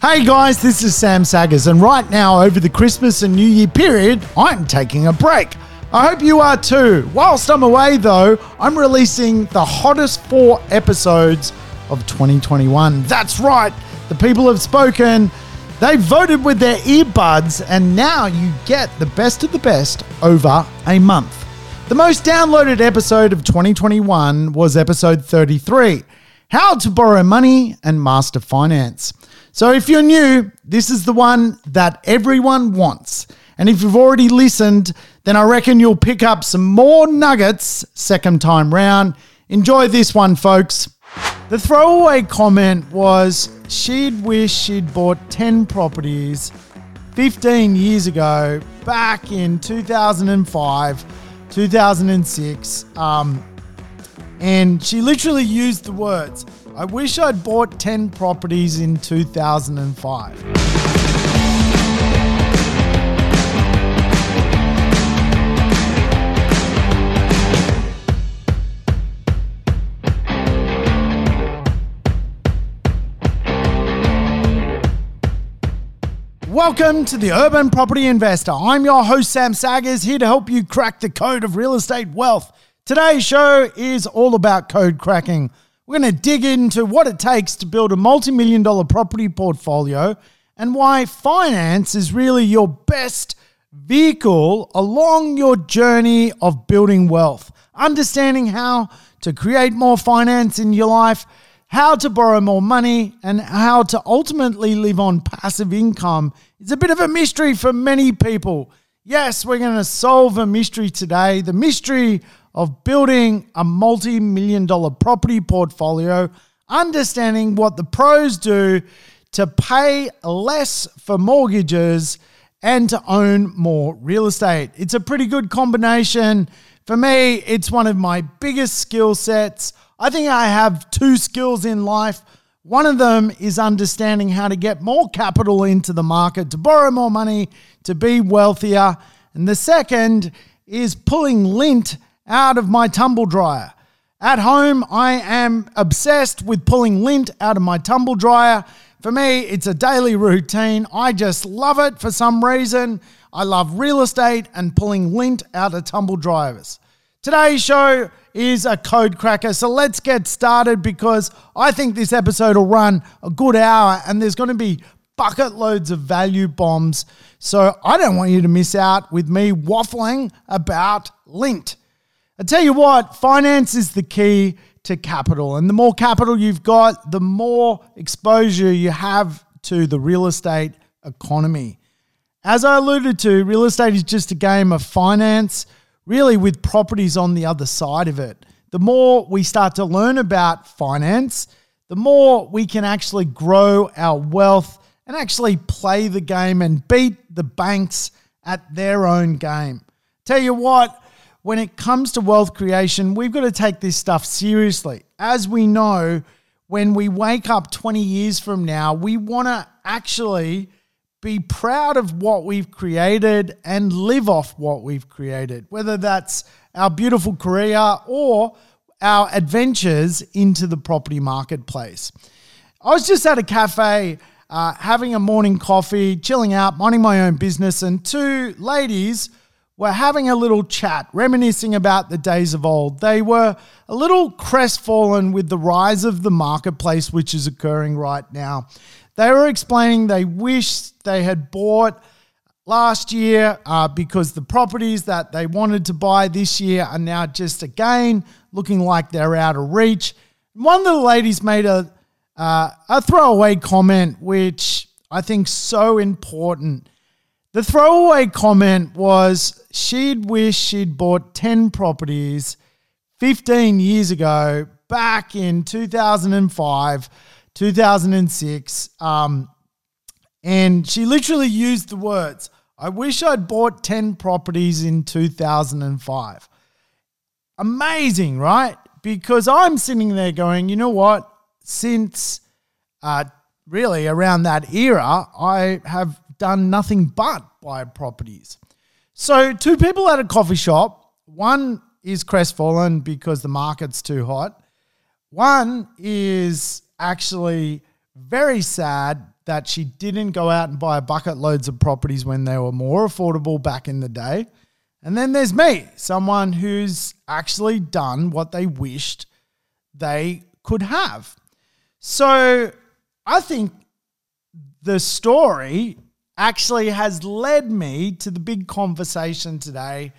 Hey guys, this is Sam Saggers, and right now, over the Christmas and New Year period, I'm taking a break. I hope you are too. Whilst I'm away, though, I'm releasing the hottest four episodes of 2021. That's right, the people have spoken. They voted with their earbuds, and now you get the best of the best over a month. The most downloaded episode of 2021 was episode 33 How to Borrow Money and Master Finance. So if you're new, this is the one that everyone wants. And if you've already listened, then I reckon you'll pick up some more nuggets second time round. Enjoy this one, folks. The throwaway comment was she'd wish she'd bought 10 properties 15 years ago, back in 2005, 2006. Um, and she literally used the words, I wish I'd bought 10 properties in 2005. Welcome to the Urban Property Investor. I'm your host, Sam Saggers, here to help you crack the code of real estate wealth. Today's show is all about code cracking. We're going to dig into what it takes to build a multi million dollar property portfolio and why finance is really your best vehicle along your journey of building wealth. Understanding how to create more finance in your life how to borrow more money and how to ultimately live on passive income is a bit of a mystery for many people. Yes, we're going to solve a mystery today the mystery of building a multi million dollar property portfolio, understanding what the pros do to pay less for mortgages and to own more real estate. It's a pretty good combination. For me, it's one of my biggest skill sets. I think I have two skills in life. One of them is understanding how to get more capital into the market, to borrow more money, to be wealthier. And the second is pulling lint out of my tumble dryer. At home, I am obsessed with pulling lint out of my tumble dryer. For me, it's a daily routine. I just love it for some reason. I love real estate and pulling lint out of tumble dryers. Today's show is a code cracker. So let's get started because I think this episode will run a good hour and there's going to be bucket loads of value bombs. So I don't want you to miss out with me waffling about Lint. I tell you what, finance is the key to capital. And the more capital you've got, the more exposure you have to the real estate economy. As I alluded to, real estate is just a game of finance really with properties on the other side of it. The more we start to learn about finance, the more we can actually grow our wealth and actually play the game and beat the banks at their own game. Tell you what, when it comes to wealth creation, we've got to take this stuff seriously. As we know, when we wake up 20 years from now, we want to actually be proud of what we've created and live off what we've created, whether that's our beautiful career or our adventures into the property marketplace. I was just at a cafe uh, having a morning coffee, chilling out, minding my own business, and two ladies were having a little chat, reminiscing about the days of old. They were a little crestfallen with the rise of the marketplace, which is occurring right now. They were explaining they wish they had bought last year uh, because the properties that they wanted to buy this year are now just again looking like they're out of reach. One of the ladies made a uh, a throwaway comment, which I think so important. The throwaway comment was she'd wish she'd bought 10 properties 15 years ago, back in 2005 2006. Um, and she literally used the words, I wish I'd bought 10 properties in 2005. Amazing, right? Because I'm sitting there going, you know what? Since uh, really around that era, I have done nothing but buy properties. So, two people at a coffee shop, one is crestfallen because the market's too hot. One is actually very sad that she didn't go out and buy a bucket loads of properties when they were more affordable back in the day. And then there's me, someone who's actually done what they wished they could have. So I think the story actually has led me to the big conversation today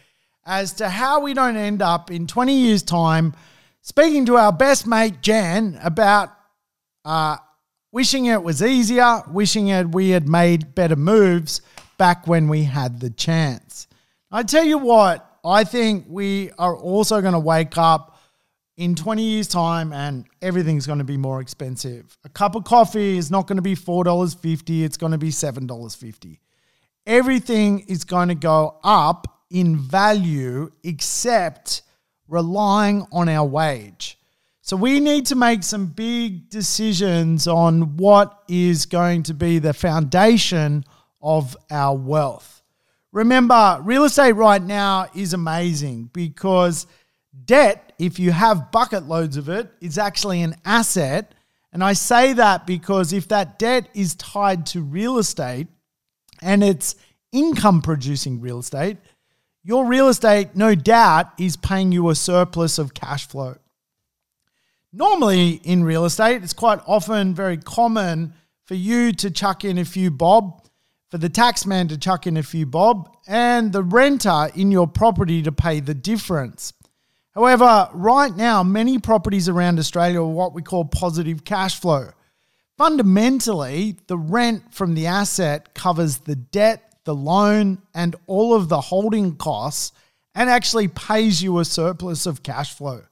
as to how we don't end up in 20 years' time speaking to our best mate Jan about uh, wishing it was easier, wishing it we had made better moves back when we had the chance. I tell you what, I think we are also going to wake up in 20 years' time and everything's going to be more expensive. A cup of coffee is not going to be $4.50, it's going to be $7.50. Everything is going to go up in value except relying on our wage. So we need to make some big decisions on what is going to be the foundation of our wealth. Remember, real estate right now is amazing because debt, if you have bucket loads of it, is actually an asset. And I say that because if that debt is tied to real estate and it's income producing real estate, your real estate, no doubt, is paying you a surplus of cash flow. Normally, in real estate, it's quite often very common for you to chuck in a few bob, for the taxman to chuck in a few bob, and the renter in your property to pay the difference. However, right now, many properties around Australia are what we call positive cash flow. Fundamentally, the rent from the asset covers the debt the loan, and all of the holding costs and actually pays you a surplus of cash flow.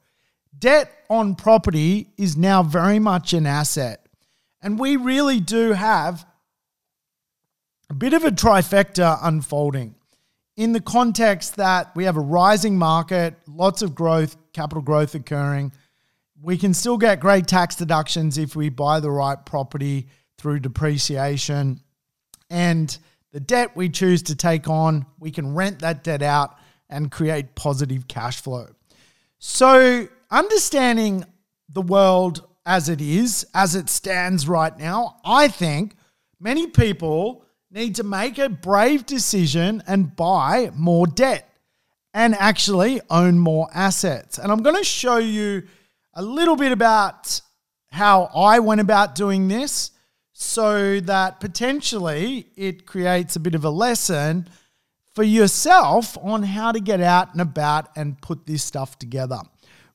Debt on property is now very much an asset. And we really do have a bit of a trifecta unfolding in the context that we have a rising market, lots of growth, capital growth occurring. We can still get great tax deductions if we buy the right property through depreciation. And the debt we choose to take on, we can rent that debt out and create positive cash flow. So, understanding the world as it is, as it stands right now, I think many people need to make a brave decision and buy more debt and actually own more assets. And I'm going to show you a little bit about how I went about doing this so that potentially it creates a bit of a lesson for yourself on how to get out and about and put this stuff together.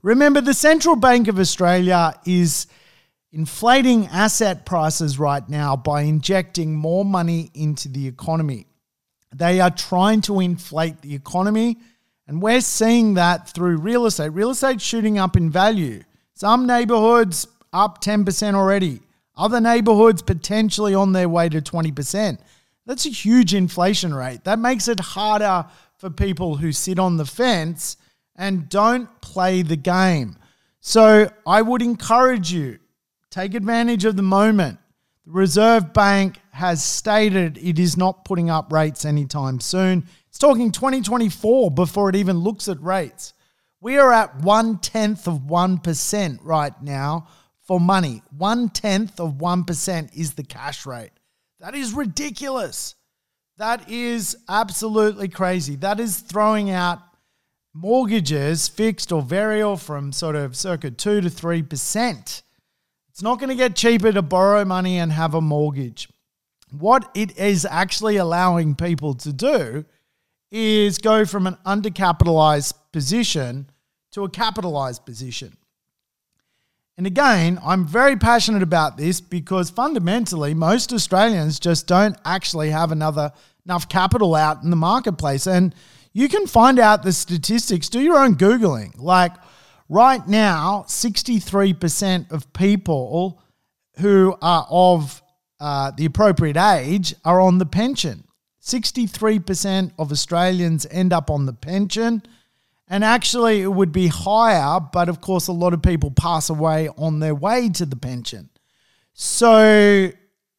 Remember, the Central Bank of Australia is inflating asset prices right now by injecting more money into the economy. They are trying to inflate the economy, and we're seeing that through real estate. Real estate shooting up in value. Some neighborhoods up 10% already. Other neighborhoods potentially on their way to 20%. That's a huge inflation rate. That makes it harder for people who sit on the fence and don't play the game. So I would encourage you take advantage of the moment. The Reserve Bank has stated it is not putting up rates anytime soon. It's talking 2024 before it even looks at rates. We are at one tenth of 1% right now for money. One tenth of 1% is the cash rate. That is ridiculous. That is absolutely crazy. That is throwing out mortgages, fixed or variable, from sort of circa 2 to 3%. It's not going to get cheaper to borrow money and have a mortgage. What it is actually allowing people to do is go from an undercapitalized position to a capitalized position. And again, I'm very passionate about this because fundamentally, most Australians just don't actually have another enough capital out in the marketplace. And you can find out the statistics, do your own Googling. Like right now, 63% of people who are of uh, the appropriate age are on the pension. 63% of Australians end up on the pension. And actually, it would be higher, but of course, a lot of people pass away on their way to the pension. So,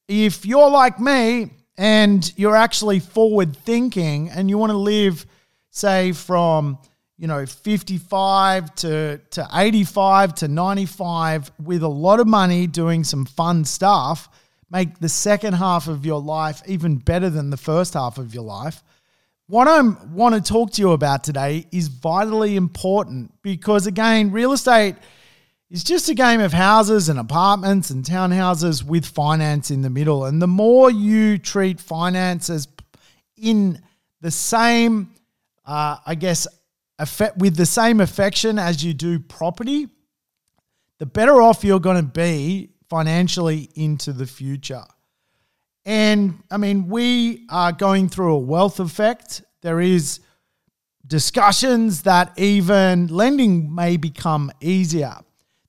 if you're like me and you're actually forward thinking and you want to live, say, from you know 55 to, to 85 to 95 with a lot of money doing some fun stuff, make the second half of your life even better than the first half of your life. What I want to talk to you about today is vitally important because, again, real estate is just a game of houses and apartments and townhouses with finance in the middle. And the more you treat finance as in the same, uh, I guess, with the same affection as you do property, the better off you're going to be financially into the future. And I mean, we are going through a wealth effect. There is discussions that even lending may become easier.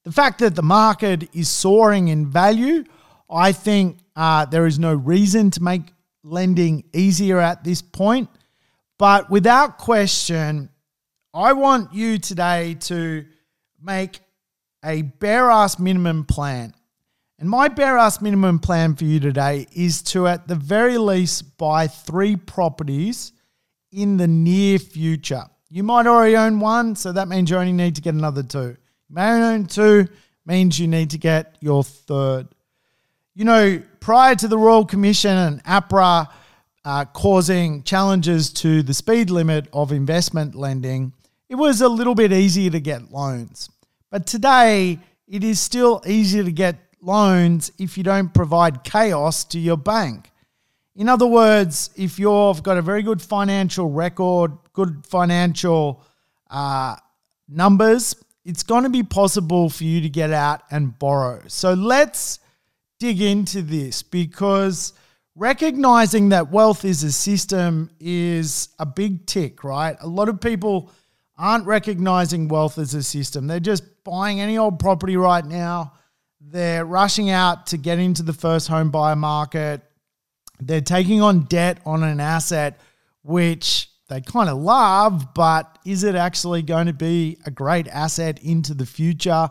The fact that the market is soaring in value, I think uh, there is no reason to make lending easier at this point. But without question, I want you today to make a bare ass minimum plan. And my bare ass minimum plan for you today is to, at the very least, buy three properties in the near future. You might already own one, so that means you only need to get another two. You may own two, means you need to get your third. You know, prior to the Royal Commission and APRA uh, causing challenges to the speed limit of investment lending, it was a little bit easier to get loans. But today, it is still easier to get loans if you don't provide chaos to your bank. In other words, if you've got a very good financial record, good financial uh, numbers, it's going to be possible for you to get out and borrow. So let's dig into this because recognizing that wealth is a system is a big tick, right? A lot of people aren't recognizing wealth as a system. They're just buying any old property right now. They're rushing out to get into the first home buyer market. They're taking on debt on an asset which they kind of love, but is it actually going to be a great asset into the future?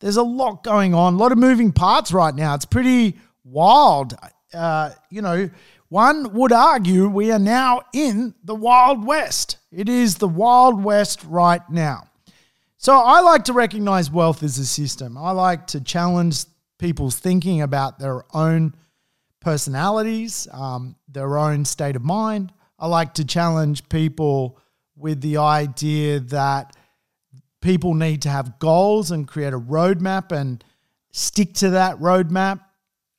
There's a lot going on, a lot of moving parts right now. It's pretty wild. Uh, you know, one would argue we are now in the Wild West. It is the Wild West right now. So I like to recognize wealth as a system. I like to challenge people's thinking about their own personalities, um, their own state of mind. I like to challenge people with the idea that people need to have goals and create a roadmap and stick to that roadmap.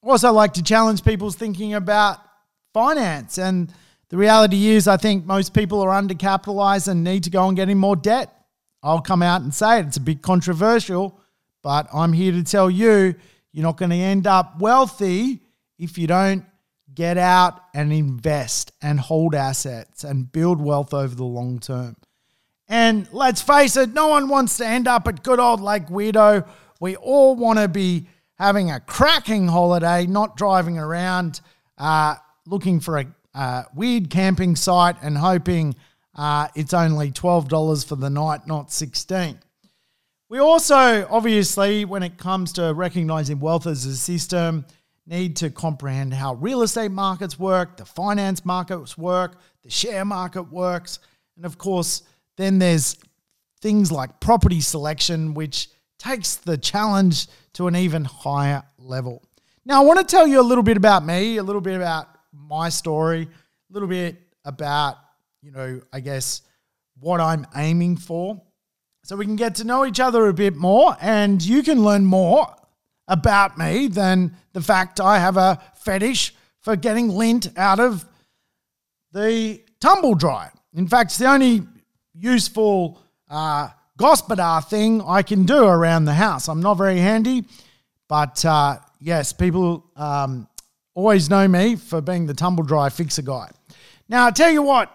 Also like to challenge people's thinking about finance. And the reality is, I think most people are undercapitalized and need to go and get in more debt. I'll come out and say it. It's a bit controversial, but I'm here to tell you you're not going to end up wealthy if you don't get out and invest and hold assets and build wealth over the long term. And let's face it, no one wants to end up at good old Lake Weirdo. We all want to be having a cracking holiday, not driving around uh, looking for a uh, weird camping site and hoping uh, it's only $12 for the night, not 16 We also, obviously, when it comes to recognizing wealth as a system, need to comprehend how real estate markets work, the finance markets work, the share market works. And of course, then there's things like property selection, which takes the challenge to an even higher level. Now, I want to tell you a little bit about me, a little bit about my story, a little bit about, you know, I guess what I'm aiming for. So we can get to know each other a bit more and you can learn more about me than the fact I have a fetish for getting lint out of the tumble dryer. In fact, it's the only useful uh, gospodar thing I can do around the house. I'm not very handy, but uh, yes, people um, always know me for being the tumble dry fixer guy. Now, I tell you what,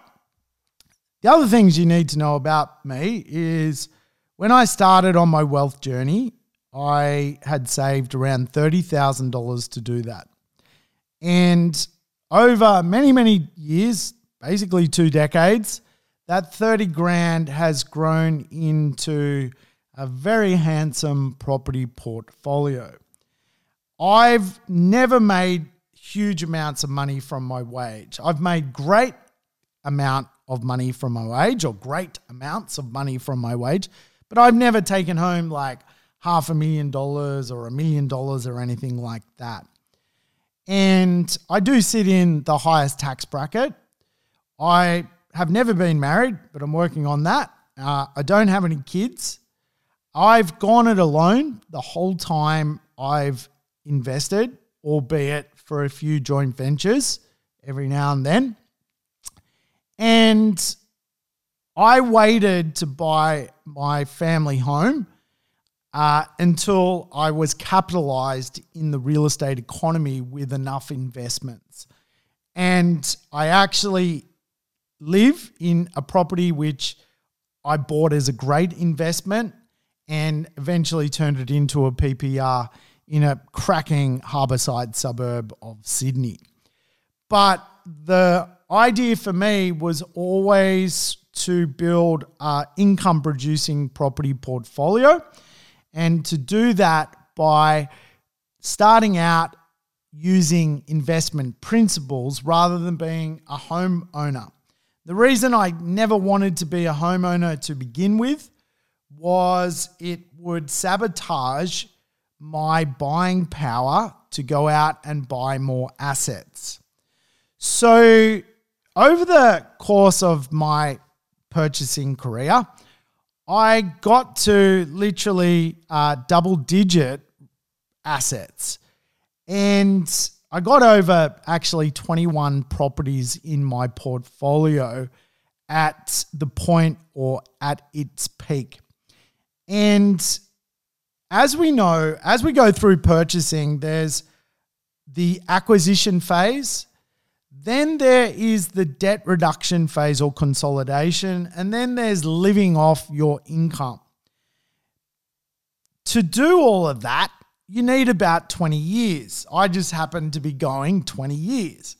the other things you need to know about me is when I started on my wealth journey, I had saved around $30,000 to do that. And over many, many years, basically two decades, that 30 grand has grown into a very handsome property portfolio. I've never made huge amounts of money from my wage. I've made great amount of money from my wage or great amounts of money from my wage, but I've never taken home like half a million dollars or a million dollars or anything like that. And I do sit in the highest tax bracket. I have never been married, but I'm working on that. Uh, I don't have any kids. I've gone it alone the whole time I've invested, albeit for a few joint ventures every now and then. And I waited to buy my family home uh, until I was capitalized in the real estate economy with enough investments. And I actually live in a property which I bought as a great investment and eventually turned it into a PPR in a cracking harbourside suburb of Sydney. But the idea for me was always to build an income producing property portfolio and to do that by starting out using investment principles rather than being a homeowner. The reason I never wanted to be a homeowner to begin with was it would sabotage my buying power to go out and buy more assets. So, over the course of my purchasing career, I got to literally uh, double digit assets. And I got over actually 21 properties in my portfolio at the point or at its peak. And as we know, as we go through purchasing, there's the acquisition phase, then there is the debt reduction phase or consolidation, and then there's living off your income. To do all of that, you need about 20 years. I just happen to be going 20 years.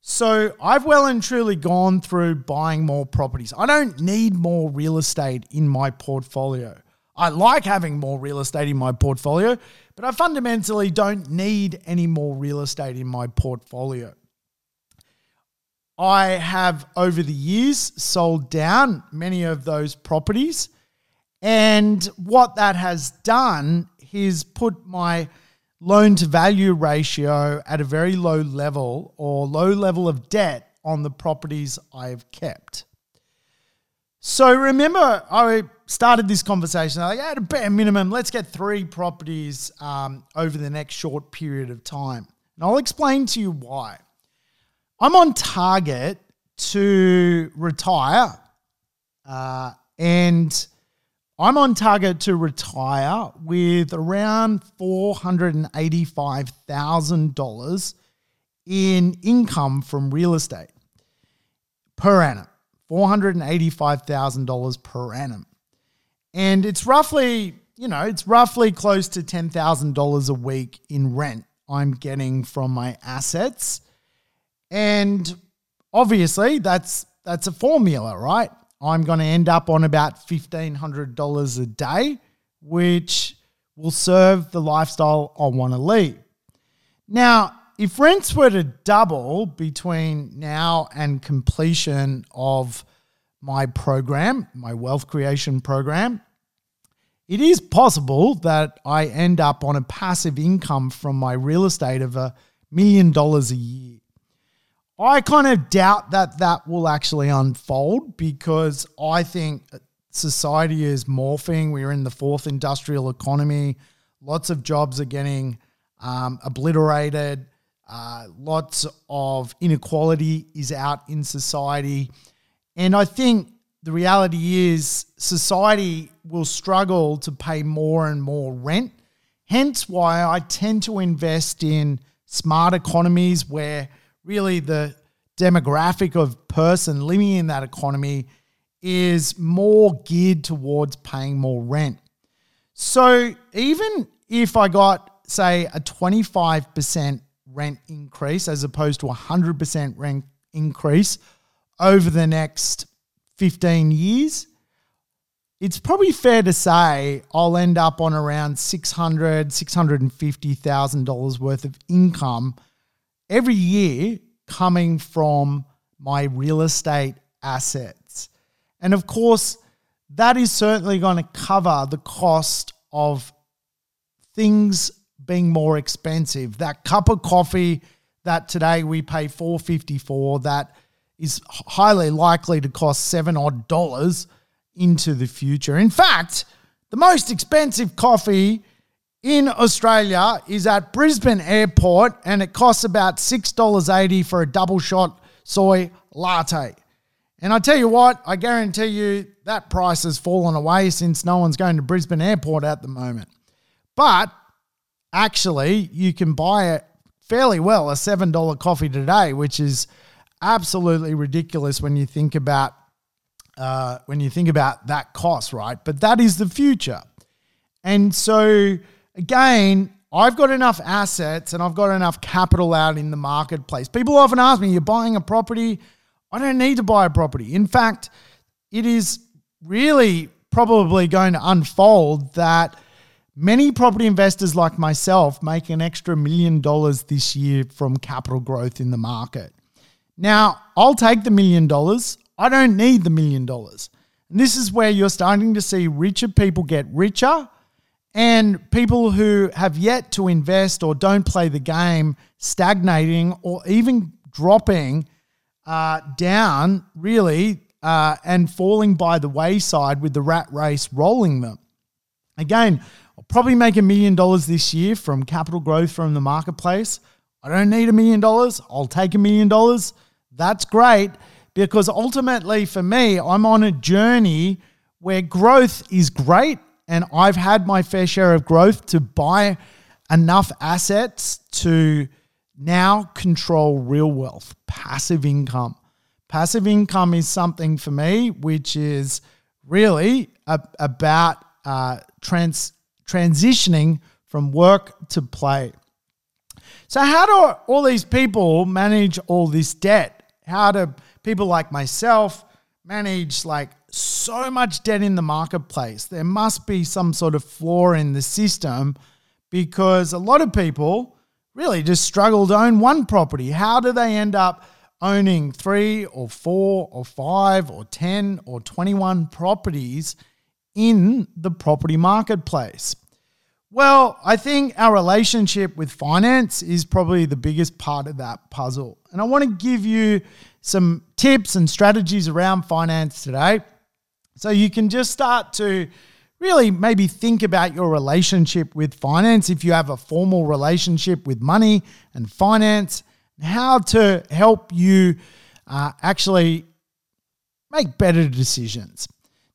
So I've well and truly gone through buying more properties. I don't need more real estate in my portfolio. I like having more real estate in my portfolio, but I fundamentally don't need any more real estate in my portfolio. I have over the years sold down many of those properties. And what that has done is put my loan to value ratio at a very low level or low level of debt on the properties I've kept. So remember, I started this conversation like, at a bare minimum, let's get three properties um, over the next short period of time. And I'll explain to you why. I'm on target to retire, uh, and I'm on target to retire with around $485,000 in income from real estate per annum. $485,000 per annum. And it's roughly, you know, it's roughly close to $10,000 a week in rent I'm getting from my assets and obviously, that's that's a formula, right? I'm going to end up on about $1,500 a day, which will serve the lifestyle I want to lead. Now, if rents were to double between now and completion of my program, my wealth creation program, it is possible that I end up on a passive income from my real estate of a million dollars a year. I kind of doubt that that will actually unfold because I think society is morphing. We're in the fourth industrial economy. Lots of jobs are getting um, obliterated. Uh, lots of inequality is out in society. And I think the reality is society will struggle to pay more and more rent. Hence, why I tend to invest in smart economies where really the demographic of person living in that economy is more geared towards paying more rent. So even if I got, say, a 25% rent increase as opposed to a 100% rent increase over the next 15 years, it's probably fair to say I'll end up on around $600,000, $650,000 worth of income every year coming from my real estate assets. And of course, that is certainly going to cover the cost of things being more expensive. That cup of coffee that today we pay 454 that is highly likely to cost seven odd dollars into the future. In fact, the most expensive coffee in Australia is at Brisbane Airport and it costs about $6.80 for a double shot soy latte. And I tell you what, I guarantee you that price has fallen away since no one's going to Brisbane Airport at the moment. But actually, you can buy it fairly well a $7 coffee today, which is absolutely ridiculous when you think about uh, when you think about that cost, right? But that is the future. And so again, I've got enough assets and I've got enough capital out in the marketplace. People often ask me, You're buying a property? I don't need to buy a property. In fact, it is really probably going to unfold that many property investors like myself make an extra million dollars this year from capital growth in the market. Now, I'll take the million dollars. I don't need the million dollars. And this is where you're starting to see richer people get richer and people who have yet to invest or don't play the game stagnating or even dropping uh, down really uh, and falling by the wayside with the rat race rolling them. Again, I'll probably make a million dollars this year from capital growth from the marketplace. I don't need a million dollars. I'll take a million dollars. That's great because ultimately for me, I'm on a journey where growth is great and I've had my fair share of growth to buy enough assets to now control real wealth, passive income. Passive income is something for me which is really a, about uh, trans, transitioning from work to play. So, how do all these people manage all this debt? How do people like myself manage like so much debt in the marketplace. There must be some sort of flaw in the system because a lot of people really just struggle to own one property. How do they end up owning three or four or five or 10 or 21 properties in the property marketplace? Well, I think our relationship with finance is probably the biggest part of that puzzle. And I want to give you some tips and strategies around finance today. So you can just start to really maybe think about your relationship with finance if you have a formal relationship with money and finance, how to help you uh, actually make better decisions.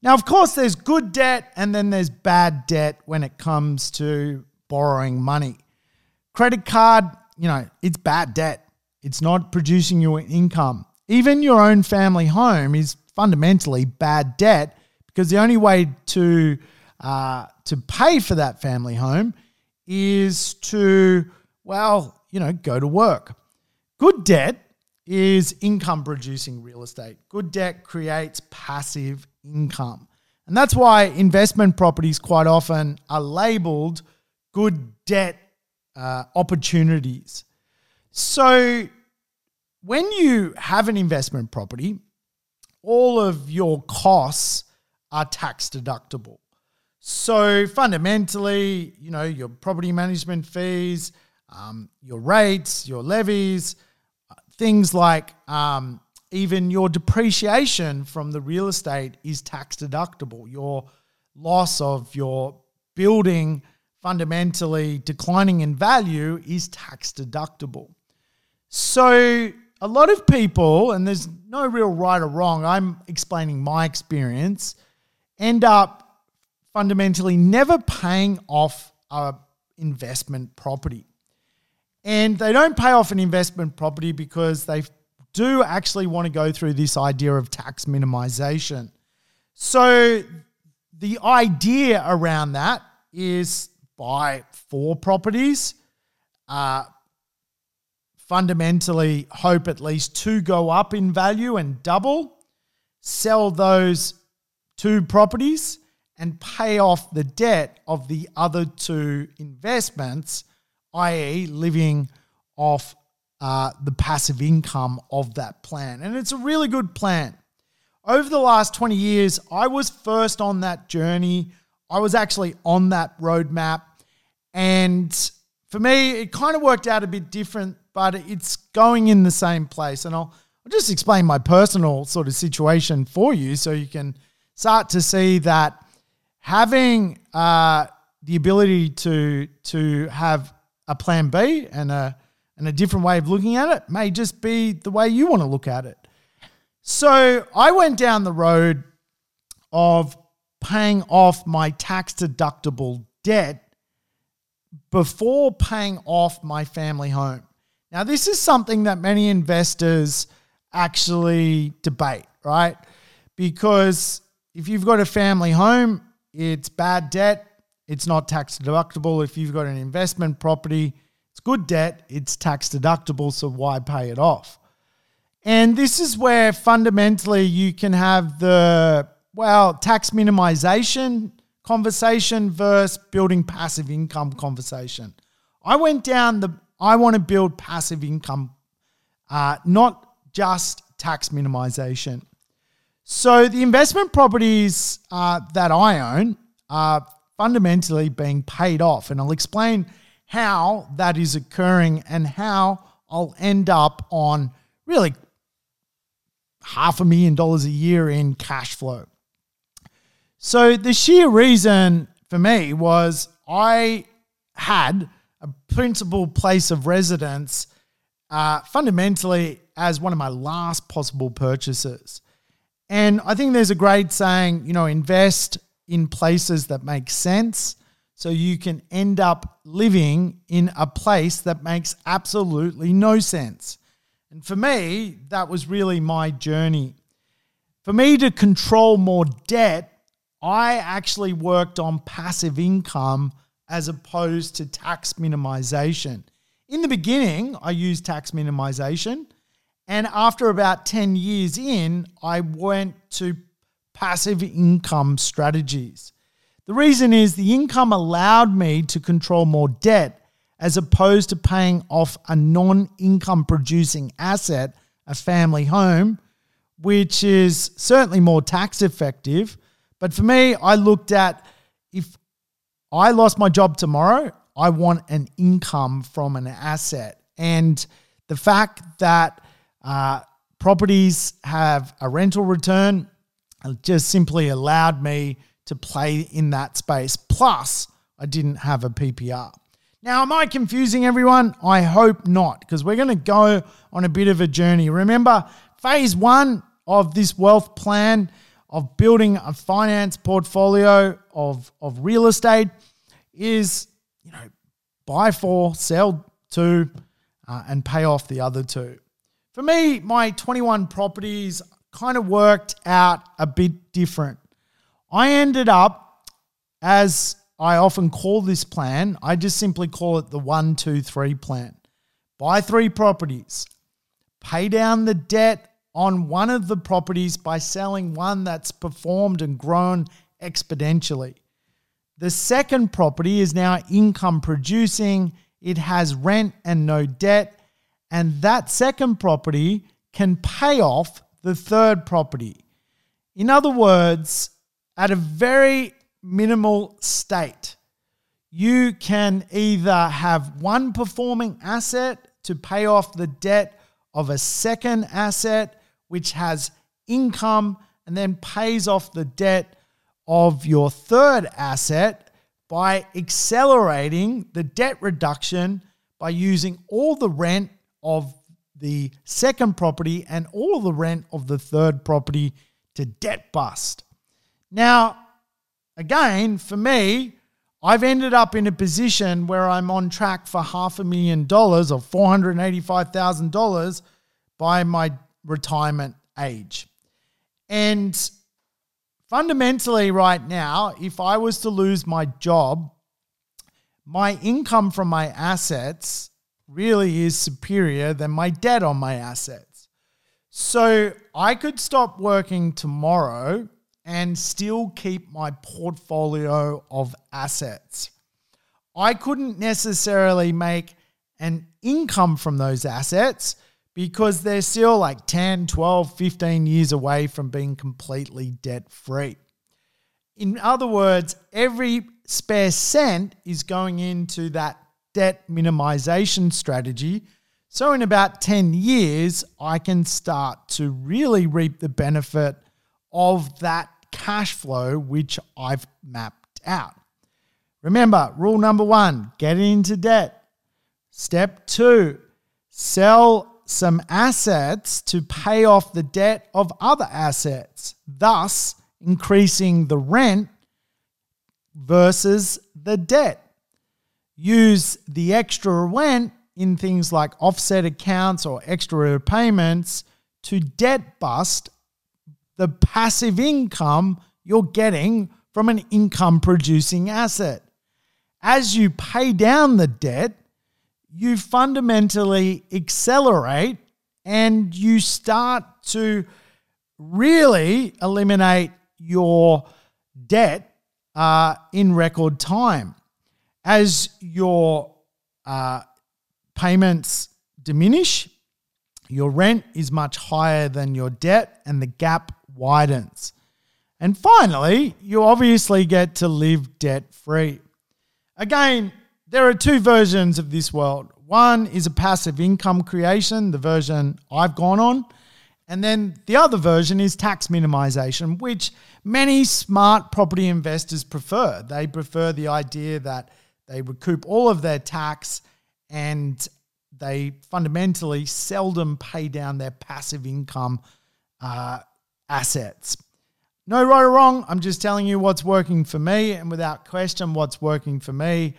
Now, of course, there's good debt and then there's bad debt when it comes to borrowing money. Credit card, you know, it's bad debt. It's not producing your income. Even your own family home is fundamentally bad debt because the only way to uh, to pay for that family home is to well, you know, go to work. Good debt is income producing real estate. Good debt creates passive income. And that's why investment properties quite often are labeled good debt uh, opportunities. So when you have an investment property, all of your costs are tax deductible. So fundamentally, you know, your property management fees, um, your rates, your levies, uh, things like um, even your depreciation from the real estate is tax deductible. Your loss of your building fundamentally declining in value is tax deductible. So a lot of people, and there's no real right or wrong, I'm explaining my experience, end up fundamentally never paying off a investment property. And they don't pay off an investment property because they do actually want to go through this idea of tax minimization. So the idea around that is buy four properties, uh, fundamentally hope at least two go up in value and double, sell those two properties and pay off the debt of the other two investments, i.e., living off uh, the passive income of that plan. And it's a really good plan. Over the last 20 years, I was first on that journey. I was actually on that roadmap. And for me, it kind of worked out a bit different but it's going in the same place. And I'll, I'll just explain my personal sort of situation for you so you can start to see that having uh, the ability to to have a plan B and a and a different way of looking at it may just be the way you want to look at it. So I went down the road of paying off my tax deductible debt before paying off my family home. Now, this is something that many investors actually debate, right? Because if you've got a family home, it's bad debt, it's not tax deductible. If you've got an investment property, it's good debt, it's tax deductible, so why pay it off? And this is where fundamentally you can have the, well, tax minimization conversation versus building passive income conversation. I went down the I want to build passive income, uh, not just tax minimization. So the investment properties uh, that I own are fundamentally being paid off, and I'll explain how that is occurring and how I'll end up on really half a million dollars a year in cash flow. So the sheer reason for me was I had a principal place of residence uh, fundamentally as one of my last possible purchases. And I think there's a great saying, you know, invest in places that make sense so you can end up living in a place that makes absolutely no sense. And for me, that was really my journey. For me to control more debt I actually worked on passive income as opposed to tax minimization. In the beginning, I used tax minimization. And after about 10 years in, I went to passive income strategies. The reason is the income allowed me to control more debt as opposed to paying off a non income producing asset, a family home, which is certainly more tax effective but for me, I looked at if I lost my job tomorrow, I want an income from an asset. And the fact that uh, properties have a rental return just simply allowed me to play in that space. Plus, I didn't have a PPR. Now, am I confusing everyone? I hope not, because we're going to go on a bit of a journey. Remember, phase one of this wealth plan of building a finance portfolio of, of real estate is, you know, buy four, sell two, uh, and pay off the other two. For me, my 21 properties kind of worked out a bit different. I ended up, as I often call this plan, I just simply call it the one, two, three plan. Buy three properties, pay down the debt on one of the properties by selling one that's performed and grown exponentially. The second property is now income producing, it has rent and no debt, and that second property can pay off the third property. In other words, at a very minimal state, you can either have one performing asset to pay off the debt of a second asset which has income and then pays off the debt of your third asset by accelerating the debt reduction by using all the rent of the second property and all the rent of the third property to debt bust. Now, again, for me, I've ended up in a position where I'm on track for half a million dollars or $485,000 by my retirement age. And fundamentally, right now, if I was to lose my job, my income from my assets really is superior than my debt on my assets. So I could stop working tomorrow and still keep my portfolio of assets. I couldn't necessarily make an income from those assets because they're still like 10, 12, 15 years away from being completely debt free. In other words, every spare cent is going into that debt minimization strategy So, in about 10 years, I can start to really reap the benefit of that cash flow which I've mapped out. Remember, rule number one get into debt. Step two, sell some assets to pay off the debt of other assets, thus increasing the rent versus the debt. Use the extra rent in things like offset accounts or extra repayments to debt bust the passive income you're getting from an income producing asset. As you pay down the debt, you fundamentally accelerate and you start to really eliminate your debt uh, in record time. As your uh, payments diminish, your rent is much higher than your debt, and the gap widens. And finally, you obviously get to live debt free. Again, there are two versions of this world. One is a passive income creation, the version I've gone on. And then the other version is tax minimization, which many smart property investors prefer. They prefer the idea that they recoup all of their tax and they fundamentally seldom pay down their passive income uh, assets. No right or wrong. I'm just telling you what's working for me. And without question, what's working for me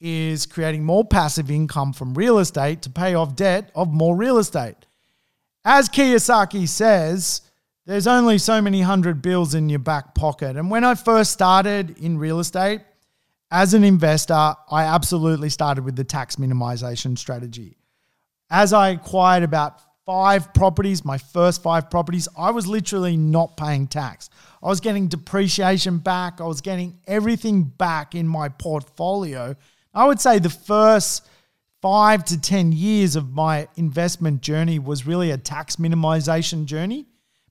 is creating more passive income from real estate to pay off debt of more real estate. As Kiyosaki says, there's only so many hundred bills in your back pocket. And when I first started in real estate, as an investor, I absolutely started with the tax minimization strategy. As I acquired about five properties, my first five properties, I was literally not paying tax. I was getting depreciation back, I was getting everything back in my portfolio. I would say the first five to 10 years of my investment journey was really a tax minimization journey.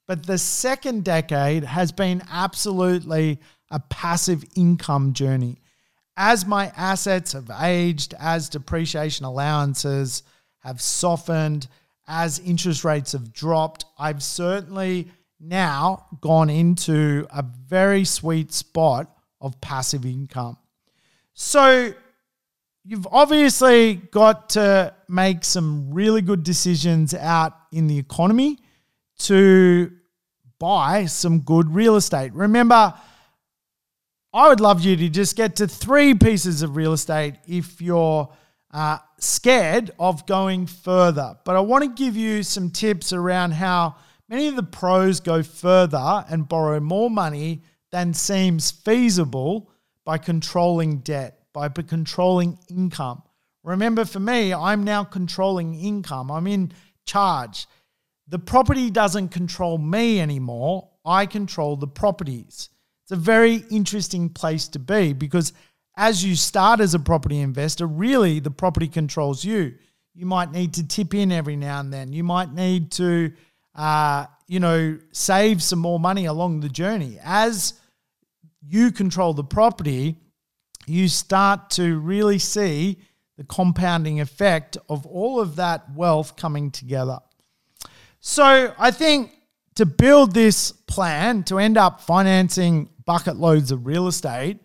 But the second decade has been absolutely a passive income journey as my assets have aged, as depreciation allowances have softened, as interest rates have dropped, I've certainly now gone into a very sweet spot of passive income. So, you've obviously got to make some really good decisions out in the economy to buy some good real estate. Remember, I would love you to just get to three pieces of real estate if you're uh, scared of going further. But I want to give you some tips around how many of the pros go further and borrow more money than seems feasible by controlling debt, by controlling income. Remember, for me, I'm now controlling income, I'm in charge. The property doesn't control me anymore, I control the properties. It's a very interesting place to be because as you start as a property investor, really the property controls you. You might need to tip in every now and then. You might need to, uh, you know, save some more money along the journey. As you control the property, you start to really see the compounding effect of all of that wealth coming together. So I think to build this plan to end up financing bucket loads of real estate,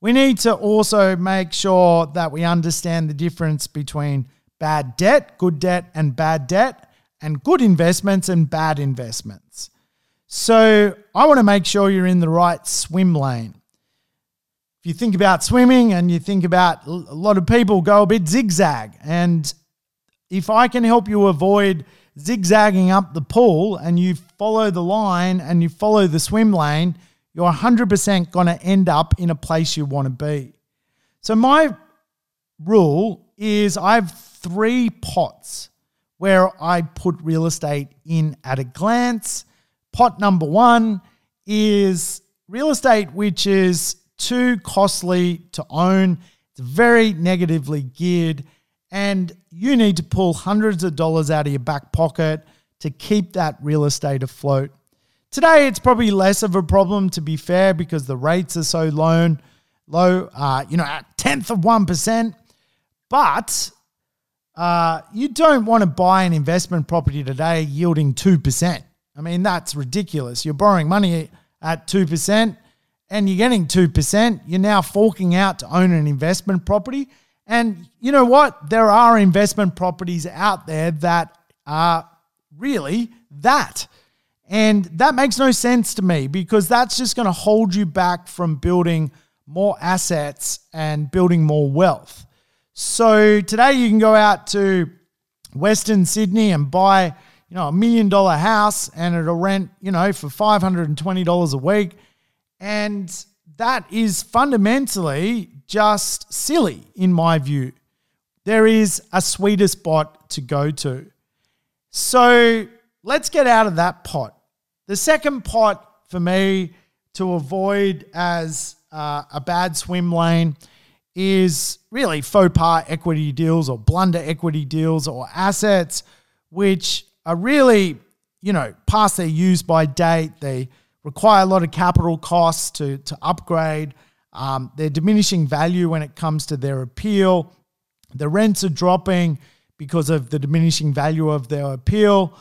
we need to also make sure that we understand the difference between bad debt, good debt, and bad debt, and good investments and bad investments. So I want to make sure you're in the right swim lane. If you think about swimming and you think about a lot of people go a bit zigzag, and if I can help you avoid zigzagging up the pool and you follow the line and you follow the swim lane, you're 100% going to end up in a place you want to be. So, my rule is I have three pots where I put real estate in at a glance. Pot number one is real estate which is too costly to own, it's very negatively geared, and you need to pull hundreds of dollars out of your back pocket to keep that real estate afloat. Today, it's probably less of a problem, to be fair, because the rates are so low, low, uh, you know, at tenth of one percent. But uh, you don't want to buy an investment property today yielding 2%. I mean, that's ridiculous. You're borrowing money at 2% and you're getting 2%. You're now forking out to own an investment property. And you know what? There are investment properties out there that are really that. And that makes no sense to me because that's just going to hold you back from building more assets and building more wealth. So today you can go out to Western Sydney and buy, you know, a million dollar house and it'll rent, you know, for $520 a week. And that is fundamentally just silly in my view. There is a sweeter spot to go to. So let's get out of that pot. The second pot for me to avoid as uh, a bad swim lane is really faux pas equity deals or blunder equity deals or assets which are really, you know, past their use by date. They require a lot of capital costs to, to upgrade. Um, they're diminishing value when it comes to their appeal. The rents are dropping because of the diminishing value of their appeal.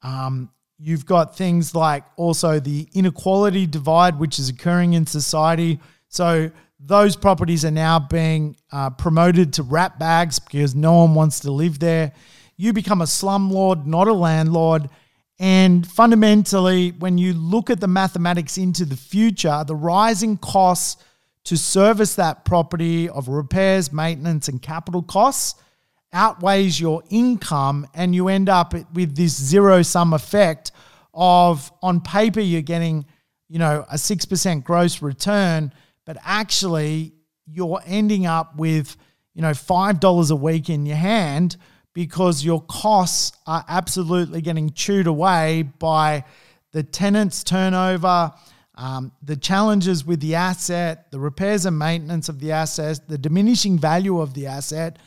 Um, you've got things like also the inequality divide, which is occurring in society. So those properties are now being uh, promoted to rat bags because no one wants to live there. You become a slumlord, not a landlord. And fundamentally, when you look at the mathematics into the future, the rising costs to service that property of repairs, maintenance, and capital costs outweighs your income, and you end up with this zero sum effect of on paper you're getting, you know, a 6% gross return but actually you're ending up with, you know, $5 a week in your hand because your costs are absolutely getting chewed away by the tenant's turnover, um, the challenges with the asset, the repairs and maintenance of the asset, the diminishing value of the asset.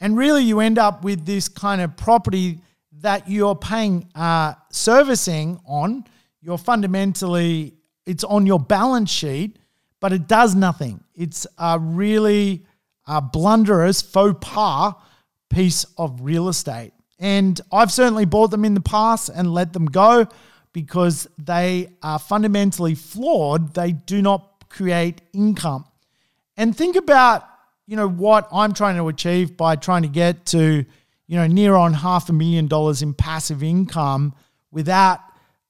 And really, you end up with this kind of property that you're paying uh, servicing on. You're fundamentally, it's on your balance sheet but it does nothing. It's a really uh, blunderous faux pas piece of real estate. And I've certainly bought them in the past and let them go because they are fundamentally flawed. They do not create income. And think about, you know, what I'm trying to achieve by trying to get to, you know, near on half a million dollars in passive income without,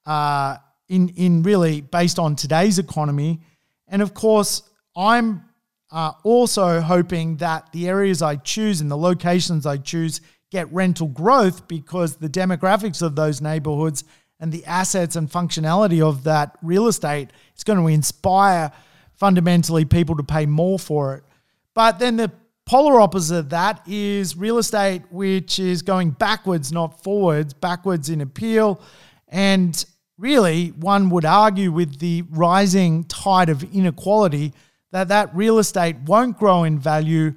uh, in, in really based on today's economy, and of course, I'm uh, also hoping that the areas I choose and the locations I choose get rental growth because the demographics of those neighborhoods and the assets and functionality of that real estate is going to inspire fundamentally people to pay more for it. But then the polar opposite of that is real estate, which is going backwards, not forwards, backwards in appeal. And really, one would argue with the rising tide of inequality that that real estate won't grow in value,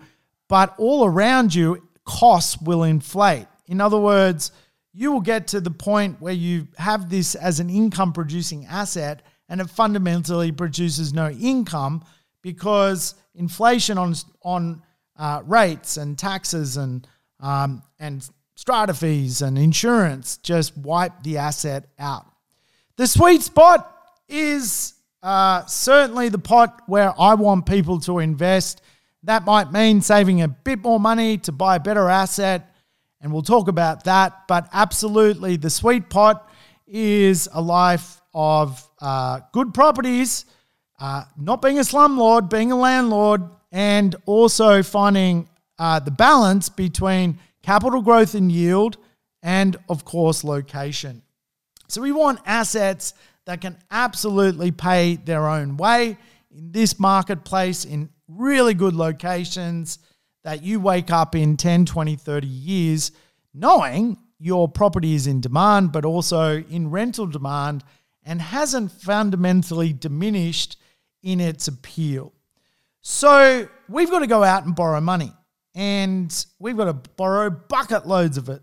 but all around you, costs will inflate. In other words, you will get to the point where you have this as an income producing asset and it fundamentally produces no income because inflation on, on uh, rates and taxes and, um, and strata fees and insurance just wipe the asset out. The sweet spot is uh, certainly the pot where I want people to invest. That might mean saving a bit more money to buy a better asset, and we'll talk about that. But absolutely, the sweet pot is a life of uh, good properties, uh, not being a slumlord, being a landlord, and also finding uh, the balance between capital growth and yield, and of course, location. So we want assets that can absolutely pay their own way in this marketplace in really good locations that you wake up in 10, 20, 30 years knowing your property is in demand, but also in rental demand and hasn't fundamentally diminished in its appeal. So we've got to go out and borrow money and we've got to borrow bucket loads of it.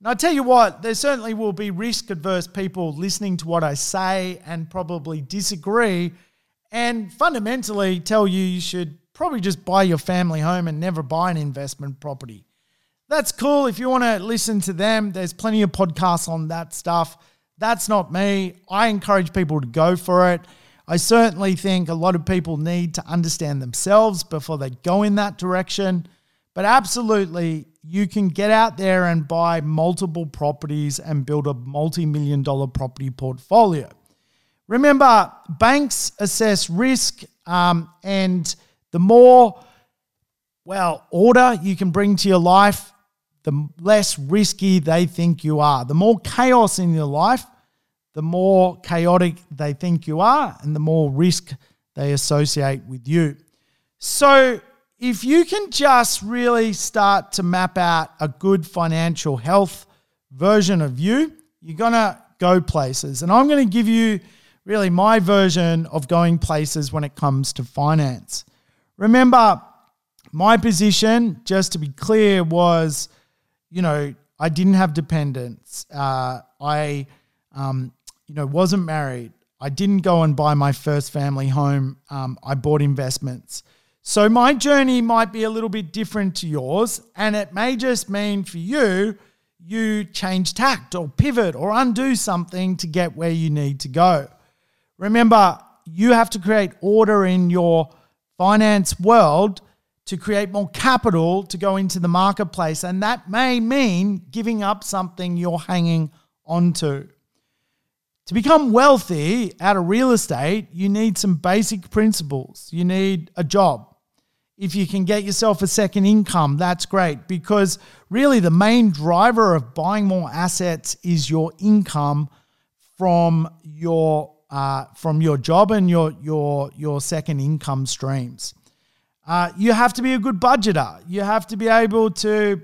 And I tell you what, there certainly will be risk adverse people listening to what I say and probably disagree and fundamentally tell you you should probably just buy your family home and never buy an investment property. That's cool. If you want to listen to them, there's plenty of podcasts on that stuff. That's not me. I encourage people to go for it. I certainly think a lot of people need to understand themselves before they go in that direction. But absolutely, you can get out there and buy multiple properties and build a multi million dollar property portfolio. Remember, banks assess risk, um, and the more, well, order you can bring to your life, the less risky they think you are. The more chaos in your life, the more chaotic they think you are, and the more risk they associate with you. So, if you can just really start to map out a good financial health version of you, you're going to go places. And I'm going to give you really my version of going places when it comes to finance. Remember, my position, just to be clear, was you know, I didn't have dependents. Uh, I, um, you know, wasn't married. I didn't go and buy my first family home. Um, I bought investments. So my journey might be a little bit different to yours, and it may just mean for you, you change tact or pivot or undo something to get where you need to go. Remember, you have to create order in your finance world to create more capital to go into the marketplace. And that may mean giving up something you're hanging onto. To become wealthy out of real estate, you need some basic principles. You need a job. If you can get yourself a second income, that's great because really the main driver of buying more assets is your income from your uh, from your job and your your your second income streams. Uh, you have to be a good budgeter. You have to be able to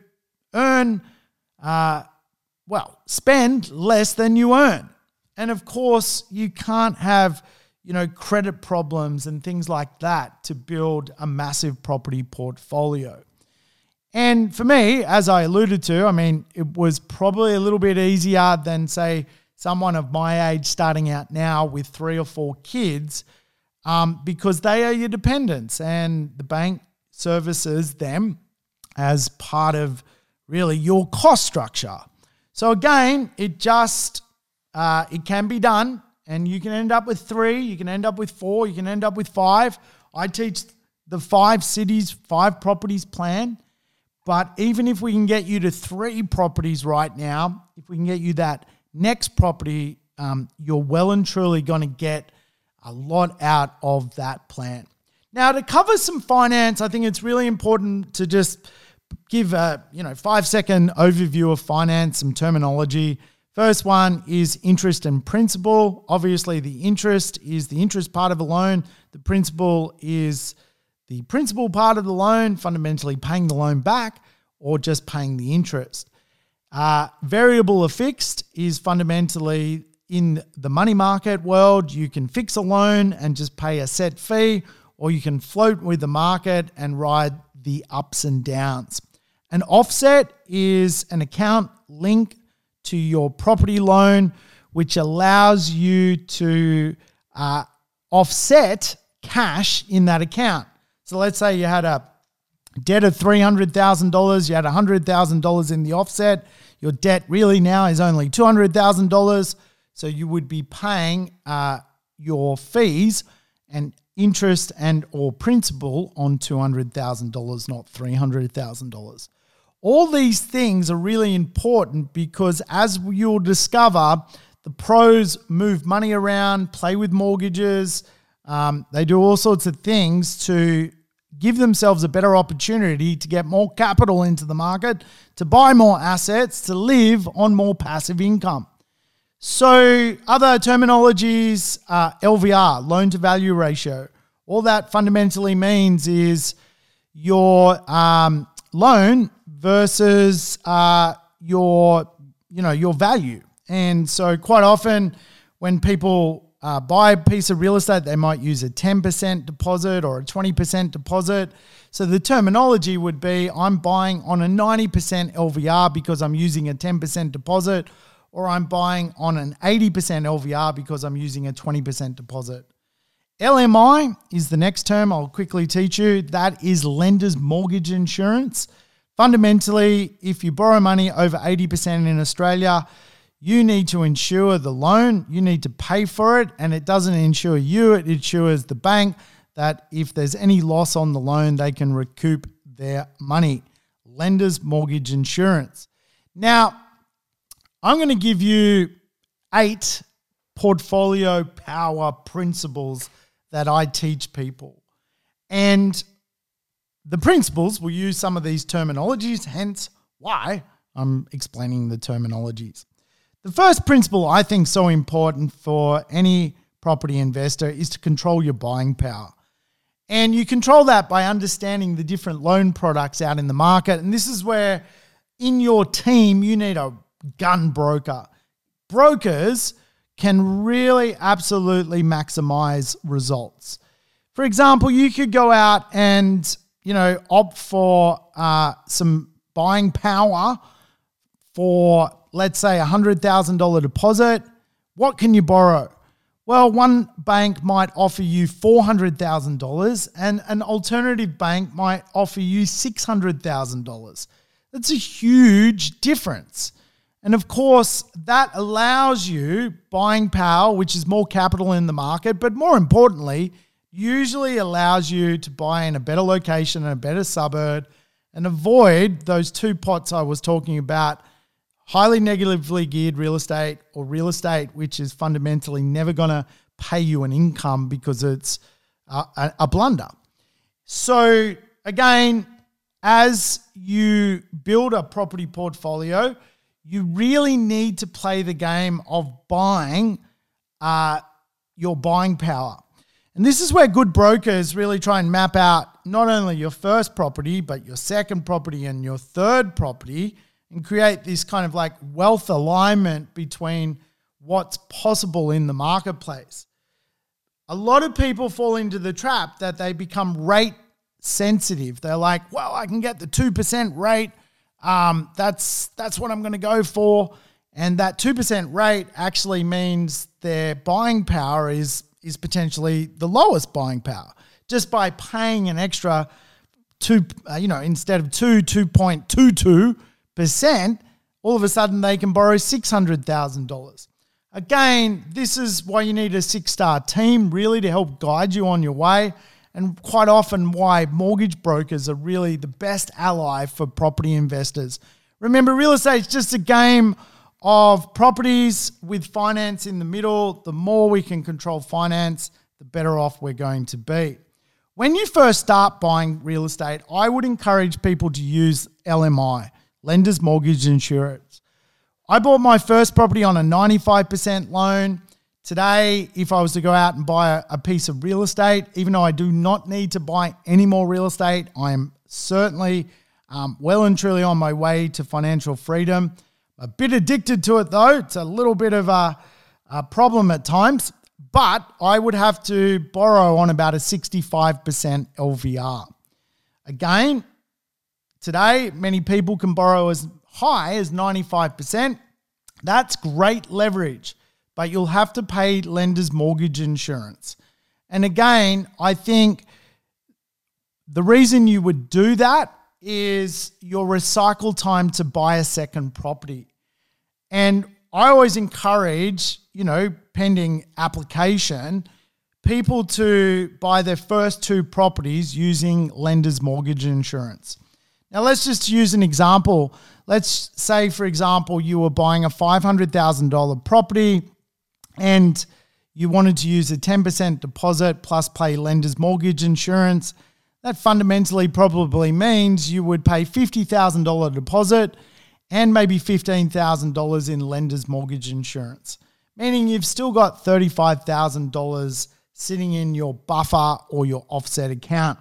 earn, uh, well, spend less than you earn. And of course, you can't have, you know, credit problems and things like that to build a massive property portfolio. And for me, as I alluded to, I mean, it was probably a little bit easier than, say, someone of my age starting out now with three or four kids um, because they are your dependents and the bank services them as part of really your cost structure. So again, it just uh, it can be done, and you can end up with three, you can end up with four, you can end up with five. I teach the five cities, five properties plan. But even if we can get you to three properties right now, if we can get you that next property, um, you're well and truly going to get a lot out of that plan. Now, to cover some finance, I think it's really important to just give a you know five second overview of finance, some terminology. First one is interest and principal. Obviously, the interest is the interest part of a loan. The principal is the principal part of the loan, fundamentally paying the loan back or just paying the interest. Uh, variable or fixed is fundamentally in the money market world, you can fix a loan and just pay a set fee, or you can float with the market and ride the ups and downs. An offset is an account link to your property loan, which allows you to uh, offset cash in that account. So let's say you had a debt of $300,000, you had $100,000 in the offset. Your debt really now is only $200,000 so you would be paying uh, your fees and interest and or principal on $200,000, not $300,000. All these things are really important because as you'll discover, the pros move money around, play with mortgages. Um, they do all sorts of things to give themselves a better opportunity to get more capital into the market, to buy more assets, to live on more passive income. So, other terminologies, LVR, loan to value ratio. All that fundamentally means is your um, loan versus uh, your, you know, your value. And so, quite often, when people uh, buy a piece of real estate, they might use a 10% deposit or a 20% deposit. So, the terminology would be I'm buying on a 90% LVR because I'm using a 10% deposit or I'm buying on an 80% LVR because I'm using a 20% deposit. LMI is the next term I'll quickly teach you. That is lender's mortgage insurance. Fundamentally, if you borrow money over 80% in Australia, you need to insure the loan, you need to pay for it, and it doesn't insure you, it insures the bank that if there's any loss on the loan, they can recoup their money. Lenders mortgage insurance. Now, I'm going to give you eight portfolio power principles that I teach people. And the principles will use some of these terminologies, hence why I'm explaining the terminologies. The first principle I think so important for any property investor is to control your buying power. And you control that by understanding the different loan products out in the market. And this is where in your team you need a gun broker. Brokers can really absolutely maximize results. For example, you could go out and you know opt for uh, some buying power for let's say a hundred thousand dollar deposit. What can you borrow? Well, one bank might offer you $400,000 and an alternative bank might offer you $600,000. That's a huge difference. And of course, that allows you buying power, which is more capital in the market, but more importantly, usually allows you to buy in a better location and a better suburb and avoid those two pots I was talking about highly negatively geared real estate or real estate which is fundamentally never going to pay you an income because it's a, a, blunder. So, again, as you build a property portfolio, you really need to play the game of buying uh, your buying power. And this is where good brokers really try and map out not only your first property, but your second property and your third property and create this kind of like wealth alignment between what's possible in the marketplace. A lot of people fall into the trap that they become rate sensitive. They're like, well, I can get the 2% rate um, that's that's what I'm going to go for. And that two percent rate actually means their buying power is is potentially the lowest buying power just by paying an extra two, uh, you know, instead of two, two point two two percent. All of a sudden, they can borrow six hundred thousand dollars. Again, this is why you need a six star team really to help guide you on your way and quite often why mortgage brokers are really the best ally for property investors. Remember, real estate is just a game of properties with finance in the middle. The more we can control finance, the better off we're going to be. When you first start buying real estate, I would encourage people to use LMI, Lenders Mortgage Insurance. I bought my first property on a 95% loan. Today, if I was to go out and buy a, piece of real estate, even though I do not need to buy any more real estate, I am certainly um, well and truly on my way to financial freedom. A bit addicted to it though. It's a little bit of a, a problem at times, but I would have to borrow on about a 65% LVR. Again, today, many people can borrow as high as 95%. That's great leverage but you'll have to pay lender's mortgage insurance. And again, I think the reason you would do that is your recycle time to buy a second property. And I always encourage, you know, pending application, people to buy their first two properties using lender's mortgage insurance. Now, let's just use an example. Let's say, for example, you were buying a $500,000 property and you wanted to use a 10% deposit plus pay lender's mortgage insurance, that fundamentally probably means you would pay $50,000 deposit and maybe $15,000 in lender's mortgage insurance, meaning you've still got $35,000 sitting in your buffer or your offset account.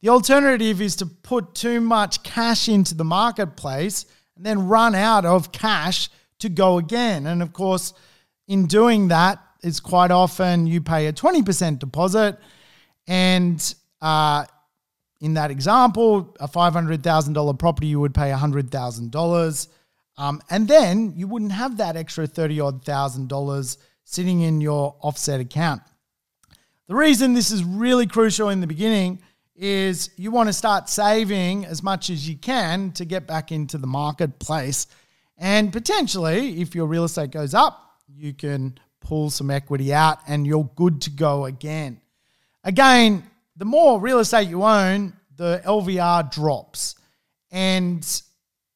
The alternative is to put too much cash into the marketplace and then run out of cash to go again. And of course, in doing that, it's quite often you pay a 20% deposit. And uh, in that example, a $500,000 property, you would pay $100,000. Um, and then you wouldn't have that extra 30 odd thousand dollars sitting in your offset account. The reason this is really crucial in the beginning is you want to start saving as much as you can to get back into the marketplace. And potentially, if your real estate goes up, you can pull some equity out and you're good to go again. Again, the more real estate you own, the LVR drops. And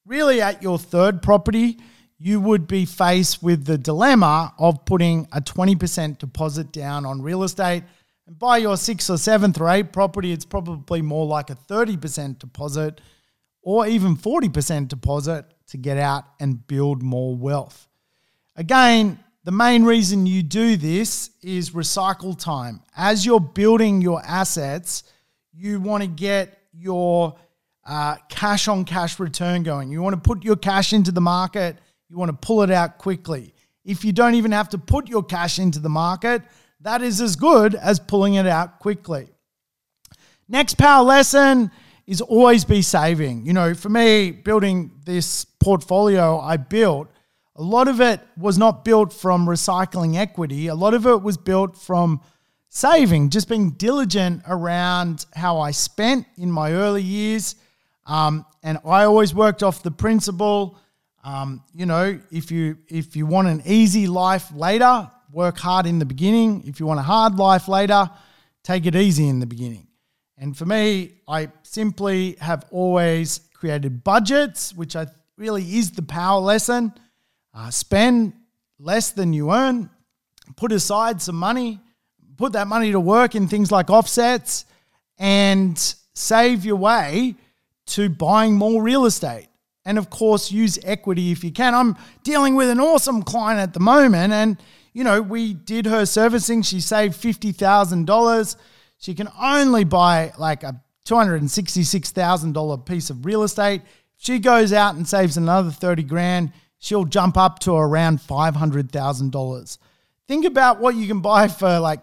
really, at your third property, you would be faced with the dilemma of putting a 20% deposit down on real estate. And by your sixth or seventh or eighth property, it's probably more like a 30% deposit or even 40% deposit to get out and build more wealth. Again, the main reason you do this is recycle time. As you're building your assets, you want to get your uh, cash on cash return going. You want to put your cash into the market you want to pull it out quickly. If you don't even have to put your cash into the market, that is as good as pulling it out quickly. Next power lesson is always be saving. You know, for me, building this portfolio I built, a lot of it was not built from recycling equity. A lot of it was built from saving, just being diligent around how I spent in my early years. Um, and I always worked off the principle um, you know, if you if you want an easy life later, work hard in the beginning. If you want a hard life later, take it easy in the beginning. And for me, I simply have always created budgets, which I really is the power lesson. Uh, spend less than you earn, put aside some money, put that money to work in things like offsets, and save your way to buying more real estate and of course use equity if you can. I'm dealing with an awesome client at the moment and you know, we did her servicing, she saved $50,000. She can only buy like a $266,000 piece of real estate. She goes out and saves another 30 grand, she'll jump up to around $500,000. Think about what you can buy for like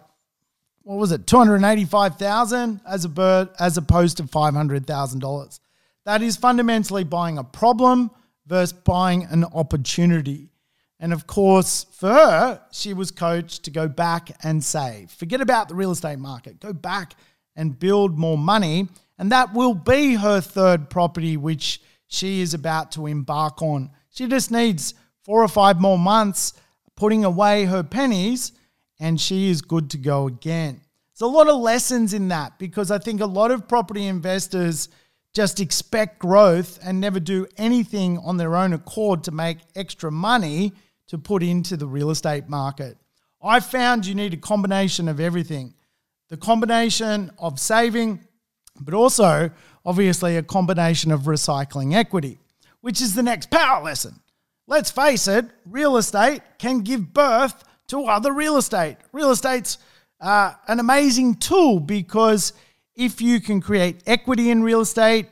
what was it, 285,000 as a bird as opposed to $500,000. That is fundamentally buying a problem versus buying an opportunity. And of course, for her, she was coached to go back and save. Forget about the real estate market. Go back and build more money. And that will be her third property, which she is about to embark on. She just needs four or five more months putting away her pennies, and she is good to go again. There's a lot of lessons in that because I think a lot of property investors just expect growth and never do anything on their own accord to make extra money to put into the real estate market. I found you need a combination of everything the combination of saving, but also obviously a combination of recycling equity, which is the next power lesson. Let's face it, real estate can give birth to other real estate. Real estate's uh, an amazing tool because if you can create equity in real estate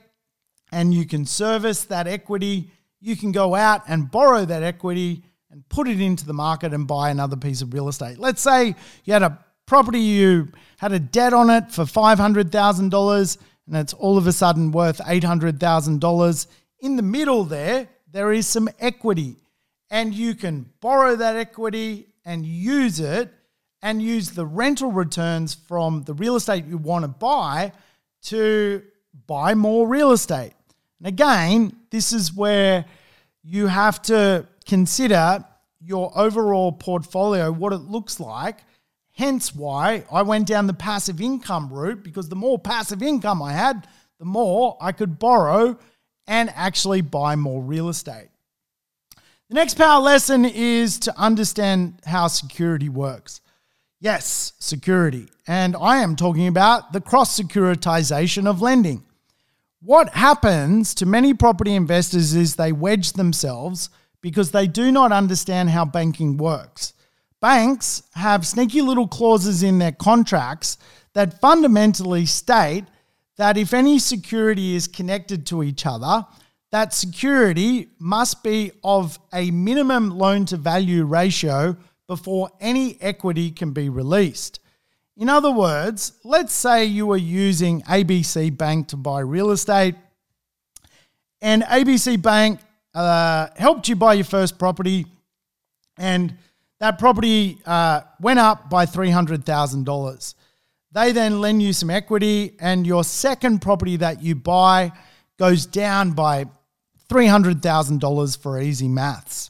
and you can service that equity, you can go out and borrow that equity and put it into the market and buy another piece of real estate. Let's say you had a property, you had a debt on it for $500,000 and it's all of a sudden worth $800,000. In the middle there, there is some equity and you can borrow that equity and use it and use the rental returns from the real estate you want to buy to buy more real estate. And again, this is where you have to consider your overall portfolio, what it looks like. Hence why I went down the passive income route because the more passive income I had, the more I could borrow and actually buy more real estate. The next power lesson is to understand how security works. Yes, security. And I am talking about the cross securitization of lending. What happens to many property investors is they wedge themselves because they do not understand how banking works. Banks have sneaky little clauses in their contracts that fundamentally state that if any security is connected to each other, that security must be of a minimum loan to value ratio before any equity can be released. In other words, let's say you were using ABC Bank to buy real estate, and ABC Bank uh, helped you buy your first property, and that property uh, went up by $300,000. They then lend you some equity, and your second property that you buy goes down by $300,000 for easy maths.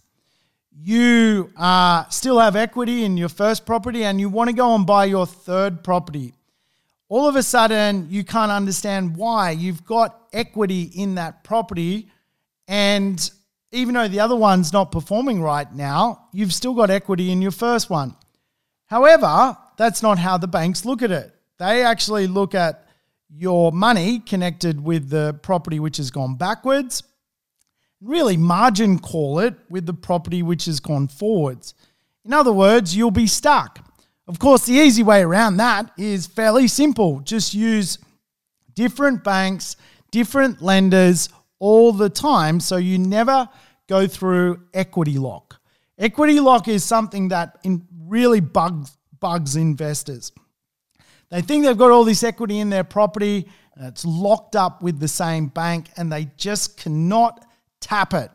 You uh, still have equity in your first property, and you want to go and buy your third property. All of a sudden, you can't understand why. You've got equity in that property, and even though the other one's not performing right now, you've still got equity in your first one. However, that's not how the banks look at it. They actually look at your money connected with the property which has gone backwards, really margin call it with the property which has gone forwards. In other words, you'll be stuck. Of course, the easy way around that is fairly simple. Just use different banks, different lenders all the time so you never go through equity lock. Equity lock is something that really bugs bugs investors. They think they've got all this equity in their property, it's locked up with the same bank, and they just cannot tap it.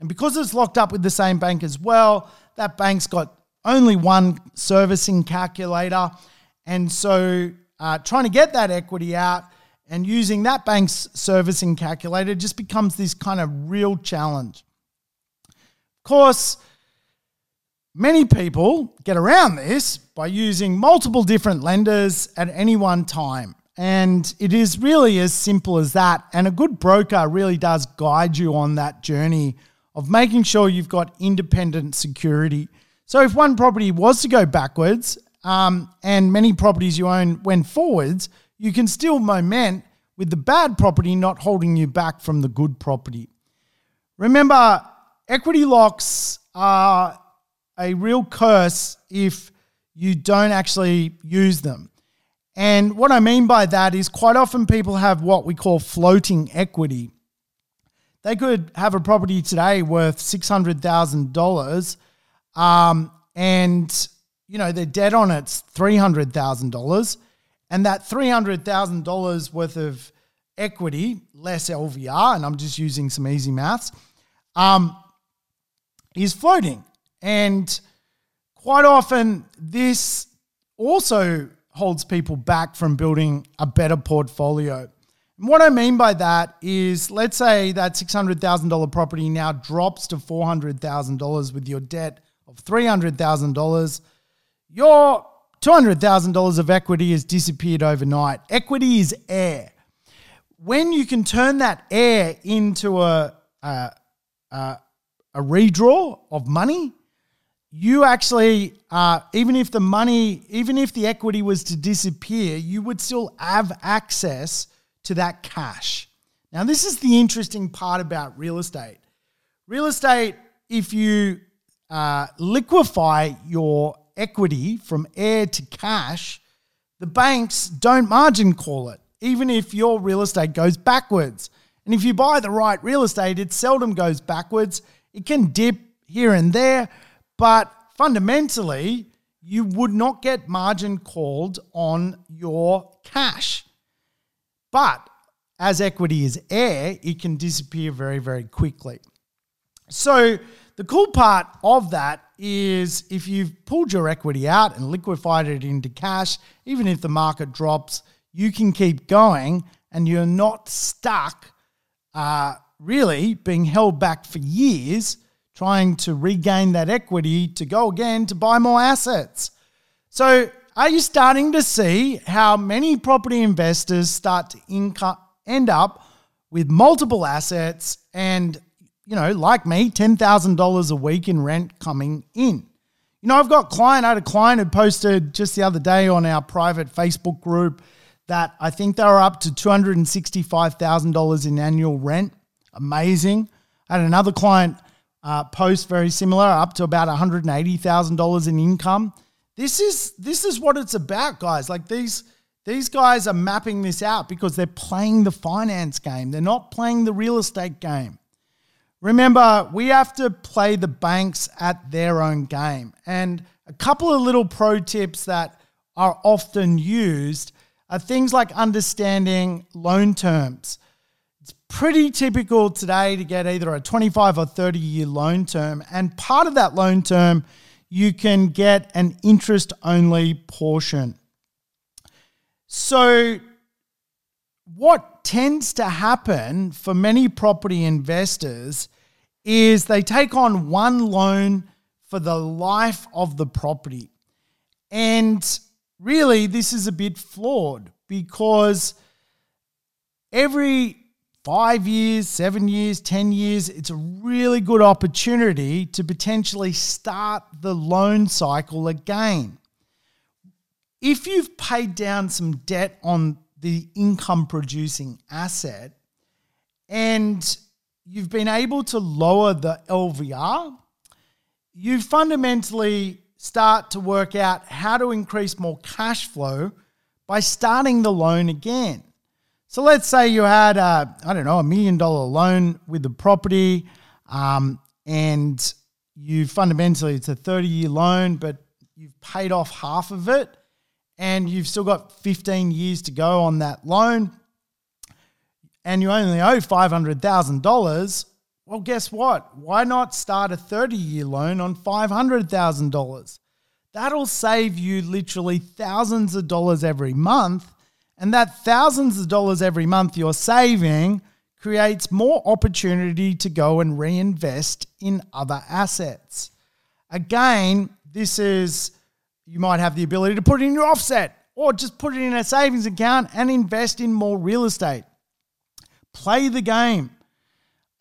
And because it's locked up with the same bank as well, that bank's got only one servicing calculator. And so uh, trying to get that equity out and using that bank's servicing calculator just becomes this kind of real challenge. Of course, many people get around this by using multiple different lenders at any one time. And it is really as simple as that. And a good broker really does guide you on that journey of making sure you've got independent security. So if one property was to go backwards um, and many properties you own went forwards, you can still moment with the bad property not holding you back from the good property. Remember, equity locks are a real curse if you don't actually use them. And what I mean by that is quite often people have what we call floating equity. They could have a property today worth $600,000 um, and, you know, their debt on it's $300,000. And that $300,000 worth of equity, less LVR, and I'm just using some easy maths, um, is floating. And quite often, this also holds people back from building a better portfolio. And what I mean by that is, let's say that $600,000 property now drops to $400,000 with your debt of $300,000. Your $200,000 of equity has disappeared overnight. Equity is air. When you can turn that air into a, a, a, a redraw of money, you actually, uh, even if the money, even if the equity was to disappear, you would still have access to that cash. Now, this is the interesting part about real estate. Real estate, if you uh, liquefy your equity from air to cash, the banks don't margin call it, even if your real estate goes backwards. And if you buy the right real estate, it seldom goes backwards. It can dip here and there, but fundamentally, you would not get margin called on your cash. But as equity is air, it can disappear very, very quickly. So, the cool part of that is if you've pulled your equity out and liquefied it into cash, even if the market drops, you can keep going and you're not stuck uh, really being held back for years trying to regain that equity to go again to buy more assets. So, are you starting to see how many property investors start to inco- end up with multiple assets and, you know, like me, $10,000 a week in rent coming in? You know, I've got client, I had a client who posted just the other day on our private Facebook group that I think they were up to $265,000 in annual rent. Amazing. I had another client uh, post very similar, up to about one hundred and eighty thousand dollars in income. This is this is what it's about, guys. Like these these guys are mapping this out because they're playing the finance game. They're not playing the real estate game. Remember, we have to play the banks at their own game. And a couple of little pro tips that are often used are things like understanding loan terms pretty typical today to get either a 25 or 30 year loan term. And part of that loan term, you can get an interest only portion. So, what tends to happen for many property investors is they take on one loan for the life of the property. And really, this is a bit flawed because every five years, seven years, 10 years, it's a really good opportunity to potentially start the loan cycle again. If you've paid down some debt on the income producing asset and you've been able to lower the LVR, you fundamentally start to work out how to increase more cash flow by starting the loan again. So let's say you had a, I don't know, a million dollar loan with the property, um, and you fundamentally it's a 30 year loan, but you've paid off half of it, and you've still got 15 years to go on that loan, and you only owe $500,000. Well, guess what? Why not start a 30 year loan on $500,000? That'll save you literally thousands of dollars every month and that thousands of dollars every month you're saving creates more opportunity to go and reinvest in other assets. Again, this is, you might have the ability to put it in your offset or just put it in a savings account and invest in more real estate. Play the game.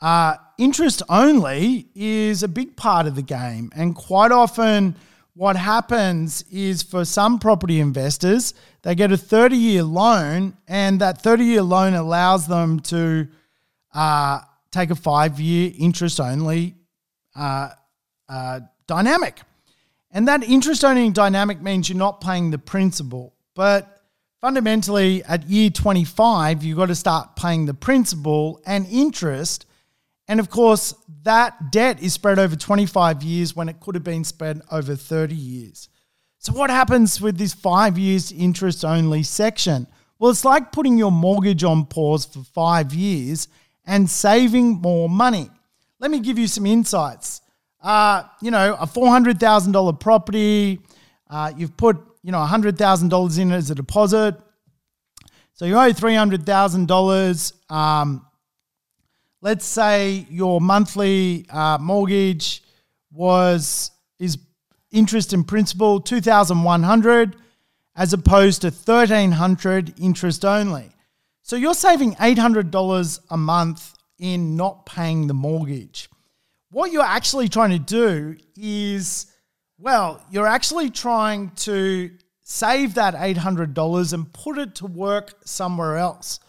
Uh, interest only is a big part of the game, and quite often, what happens is for some property investors, they get a 30 year loan, and that 30 year loan allows them to uh, take a five year interest only uh, uh, dynamic. And that interest only dynamic means you're not paying the principal. But fundamentally, at year 25, you've got to start paying the principal and interest and of course, that debt is spread over 25 years when it could have been spread over 30 years. So, what happens with this five years interest only section? Well, it's like putting your mortgage on pause for five years and saving more money. Let me give you some insights. Uh, you know, a $400,000 property, uh, you've put, you know, $100,000 in as a deposit. So you owe $300,000. Um, let's say your monthly uh, mortgage was is interest and principal 2100 as opposed to 1300 interest only. So you're saving $800 a month in not paying the mortgage. What you're actually trying to do is well you're actually trying to save that $800 and put it to work somewhere else.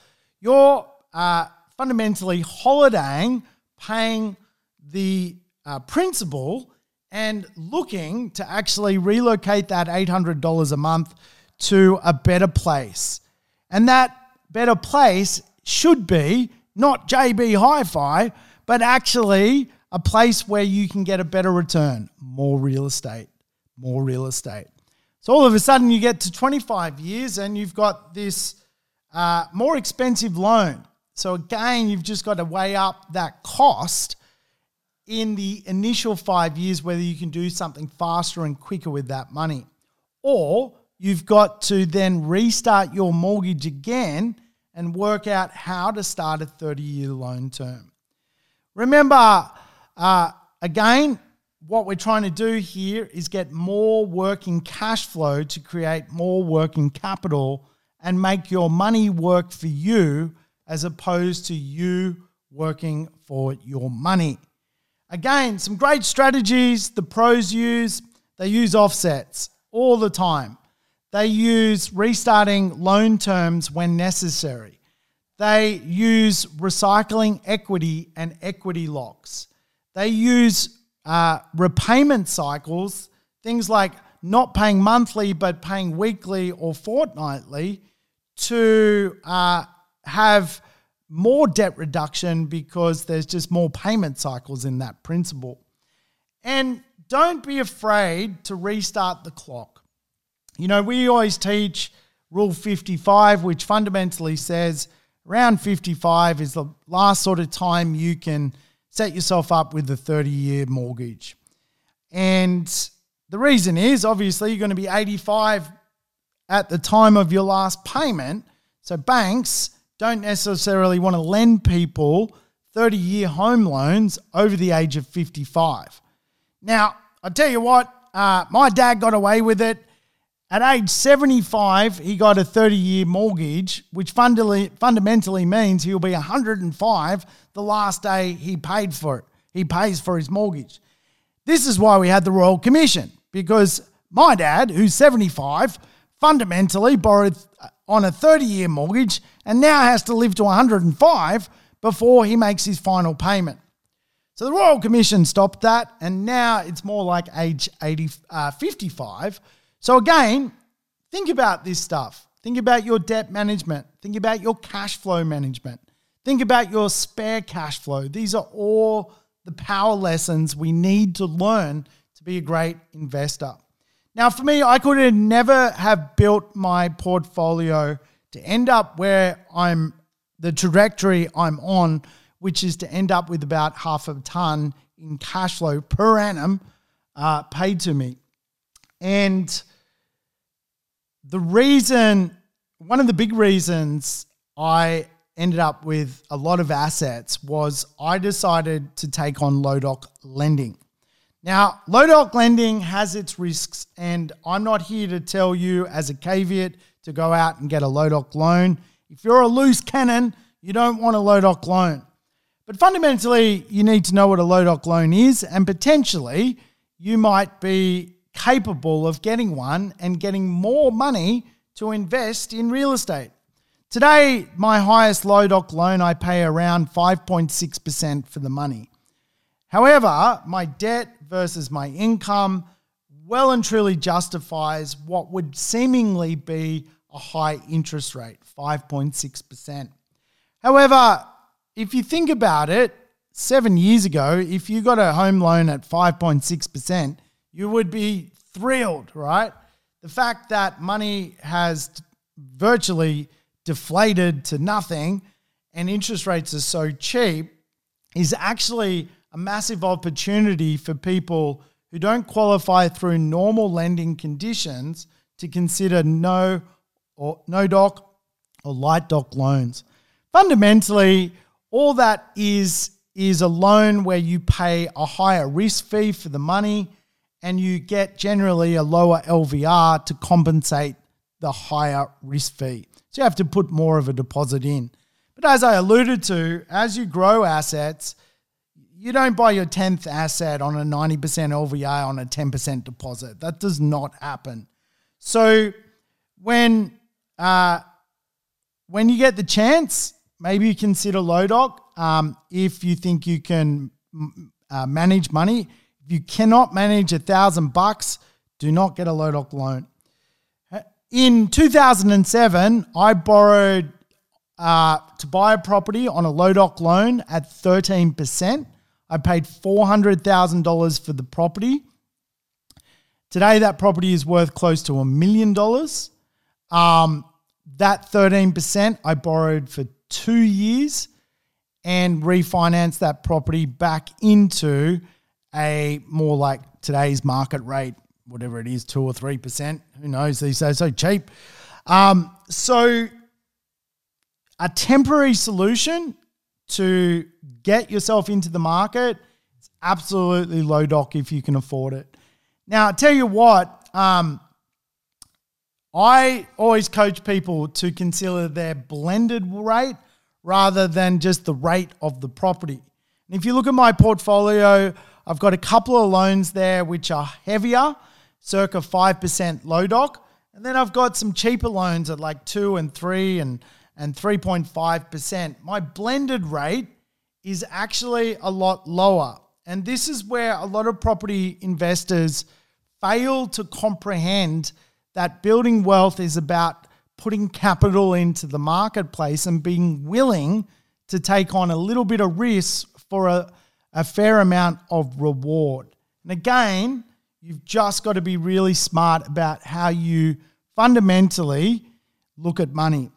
You're uh, fundamentally holidaying, paying the uh, principal, and looking to actually relocate that $800 a month to a better place. And that better place should be not JB Hi Fi, but actually a place where you can get a better return, more real estate, more real estate. So all of a sudden you get to 25 years and you've got this uh, more expensive loan. So again, you've just got to weigh up that cost in the initial five years, whether you can do something faster and quicker with that money. Or you've got to then restart your mortgage again and work out how to start a 30 year loan term. Remember, uh, again, what we're trying to do here is get more working cash flow to create more working capital and make your money work for you as opposed to you working for your money. Again, some great strategies the pros use. They use offsets all the time. They use restarting loan terms when necessary. They use recycling equity and equity locks. They use uh, repayment cycles, things like not paying monthly but paying weekly or fortnightly to uh, have more debt reduction because there's just more payment cycles in that principle. And don't be afraid to restart the clock. You know, we always teach Rule 55, which fundamentally says around 55 is the last sort of time you can set yourself up with a 30 year mortgage. And the reason is obviously you're going to be 85 at the time of your last payment. So banks don't necessarily want to lend people 30 year home loans over the age of 55. Now, I tell you what, uh, my dad got away with it. At age 75, he got a 30 year mortgage, which fundamentally, fundamentally means he'll be 105 the last day he paid for it. He pays for his mortgage. This is why we had the Royal Commission, because my dad, who's 75, fundamentally borrowed on a 30 year mortgage and now has to live to 105 before he makes his final payment. So the Royal Commission stopped that, and now it's more like age 80, uh, 55 so, again, think about this stuff. Think about your debt management. Think about your cash flow management. Think about your spare cash flow. These are all the power lessons we need to learn to be a great investor. Now, for me, I could have never have built my portfolio to end up where I'm, the trajectory I'm on, which is to end up with about half a ton in cash flow per annum uh, paid to me. And the reason, one of the big reasons I ended up with a lot of assets was I decided to take on low doc lending. Now, low doc lending has its risks, and I'm not here to tell you as a caveat to go out and get a low doc loan. If you're a loose cannon, you don't want a low doc loan. But fundamentally, you need to know what a low doc loan is, and potentially you might be capable of getting one and getting more money to invest in real estate. Today, my highest low doc loan, I pay around 5.6% for the money. However, my debt versus my income well and truly justifies what would seemingly be a high interest rate, 5.6%. However, if you think about it, seven years ago, if you got a home loan at 5.6%, you would be thrilled, right? The fact that money has virtually deflated to nothing and interest rates are so cheap is actually a massive opportunity for people who don't qualify through normal lending conditions to consider no or no doc or light doc loans. Fundamentally, all that is is a loan where you pay a higher risk fee for the money and you get generally a lower LVR to compensate the higher risk fee. So you have to put more of a deposit in. But as I alluded to, as you grow assets, you don't buy your 10th asset on a 90% LVR on a 10% deposit. That does not happen. So when uh, when you get the chance, maybe you consider low doc um, if you think you can uh, manage money if you cannot manage a thousand bucks, do not get a low doc loan. In 2007, I borrowed uh, to buy a property on a low doc loan at 13%. I paid $400,000 for the property. Today, that property is worth close to a million dollars. Um, that 13% I borrowed for two years and refinanced that property back into a more like today's market rate, whatever it is, two or three percent. Who knows these days? So cheap. Um, so a temporary solution to get yourself into the market it's absolutely low doc if you can afford it. Now, I tell you what, um, I always coach people to consider their blended rate rather than just the rate of the property. And if you look at my portfolio, I've got a couple of loans there which are heavier, circa 5% low doc. And then I've got some cheaper loans at like 2 and 3 and, and 3.5%. My blended rate is actually a lot lower. And this is where a lot of property investors fail to comprehend that building wealth is about putting capital into the marketplace and being willing to take on a little bit of risk for a a fair amount of reward. And again, you've just got to be really smart about how you fundamentally look at money.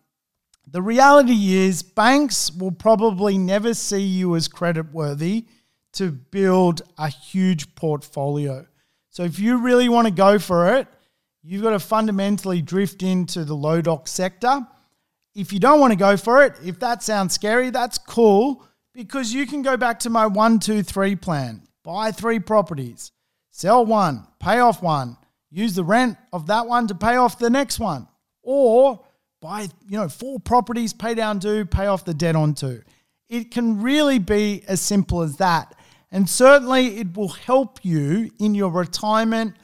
The reality is, banks will probably never see you as credit worthy to build a huge portfolio. So, if you really want to go for it, you've got to fundamentally drift into the low doc sector. If you don't want to go for it, if that sounds scary, that's cool because you can go back to my one, two, three plan. Buy three properties, sell one, pay off one, use the rent of that one to pay off the next one. Or buy, you know, four properties, pay down due, pay off the debt on two. It can really be as simple as that. And certainly it will help you in your retirement.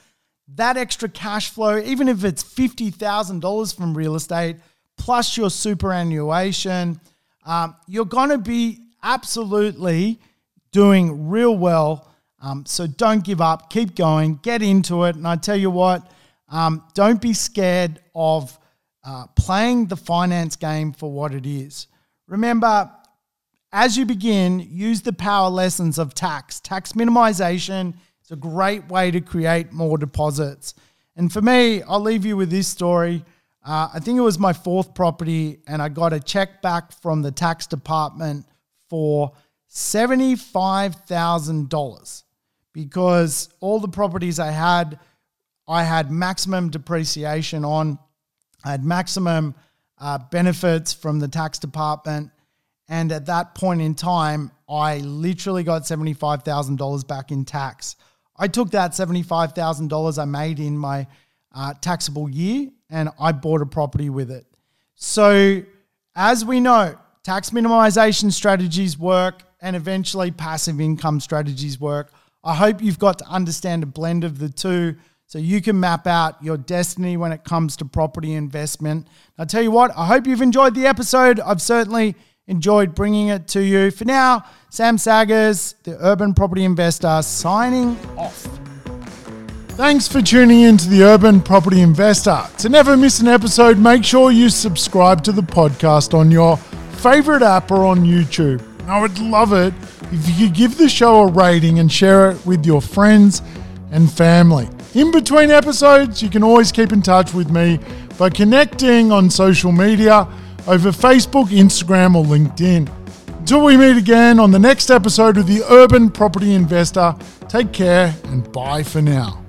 That extra cash flow, even if it's $50,000 from real estate plus your superannuation, um, you're going to be absolutely doing real well. Um, so don't give up, keep going, get into it. And I tell you what, um, don't be scared of uh, playing the finance game for what it is. Remember, as you begin, use the power lessons of tax. Tax minimization is a great way to create more deposits. And for me, I'll leave you with this story. Uh, I think it was my fourth property, and I got a check back from the tax department for $75,000 because all the properties I had, I had maximum depreciation on, I had maximum uh, benefits from the tax department and at that point in time, I literally got $75,000 back in tax. I took that $75,000 I made in my uh, taxable year and I bought a property with it. So, as we know, tax minimization strategies work and eventually passive income strategies work. I hope you've got to understand a blend of the two so you can map out your destiny when it comes to property investment. I'll tell you what, I hope you've enjoyed the episode. I've certainly enjoyed bringing it to you. For now, Sam Saggers, the urban property investor, signing off. Thanks for tuning in to the Urban Property Investor. To never miss an episode, make sure you subscribe to the podcast on your favorite app or on YouTube. I would love it if you could give the show a rating and share it with your friends and family. In between episodes, you can always keep in touch with me by connecting on social media over Facebook, Instagram, or LinkedIn. Until we meet again on the next episode of the Urban Property Investor, take care and bye for now.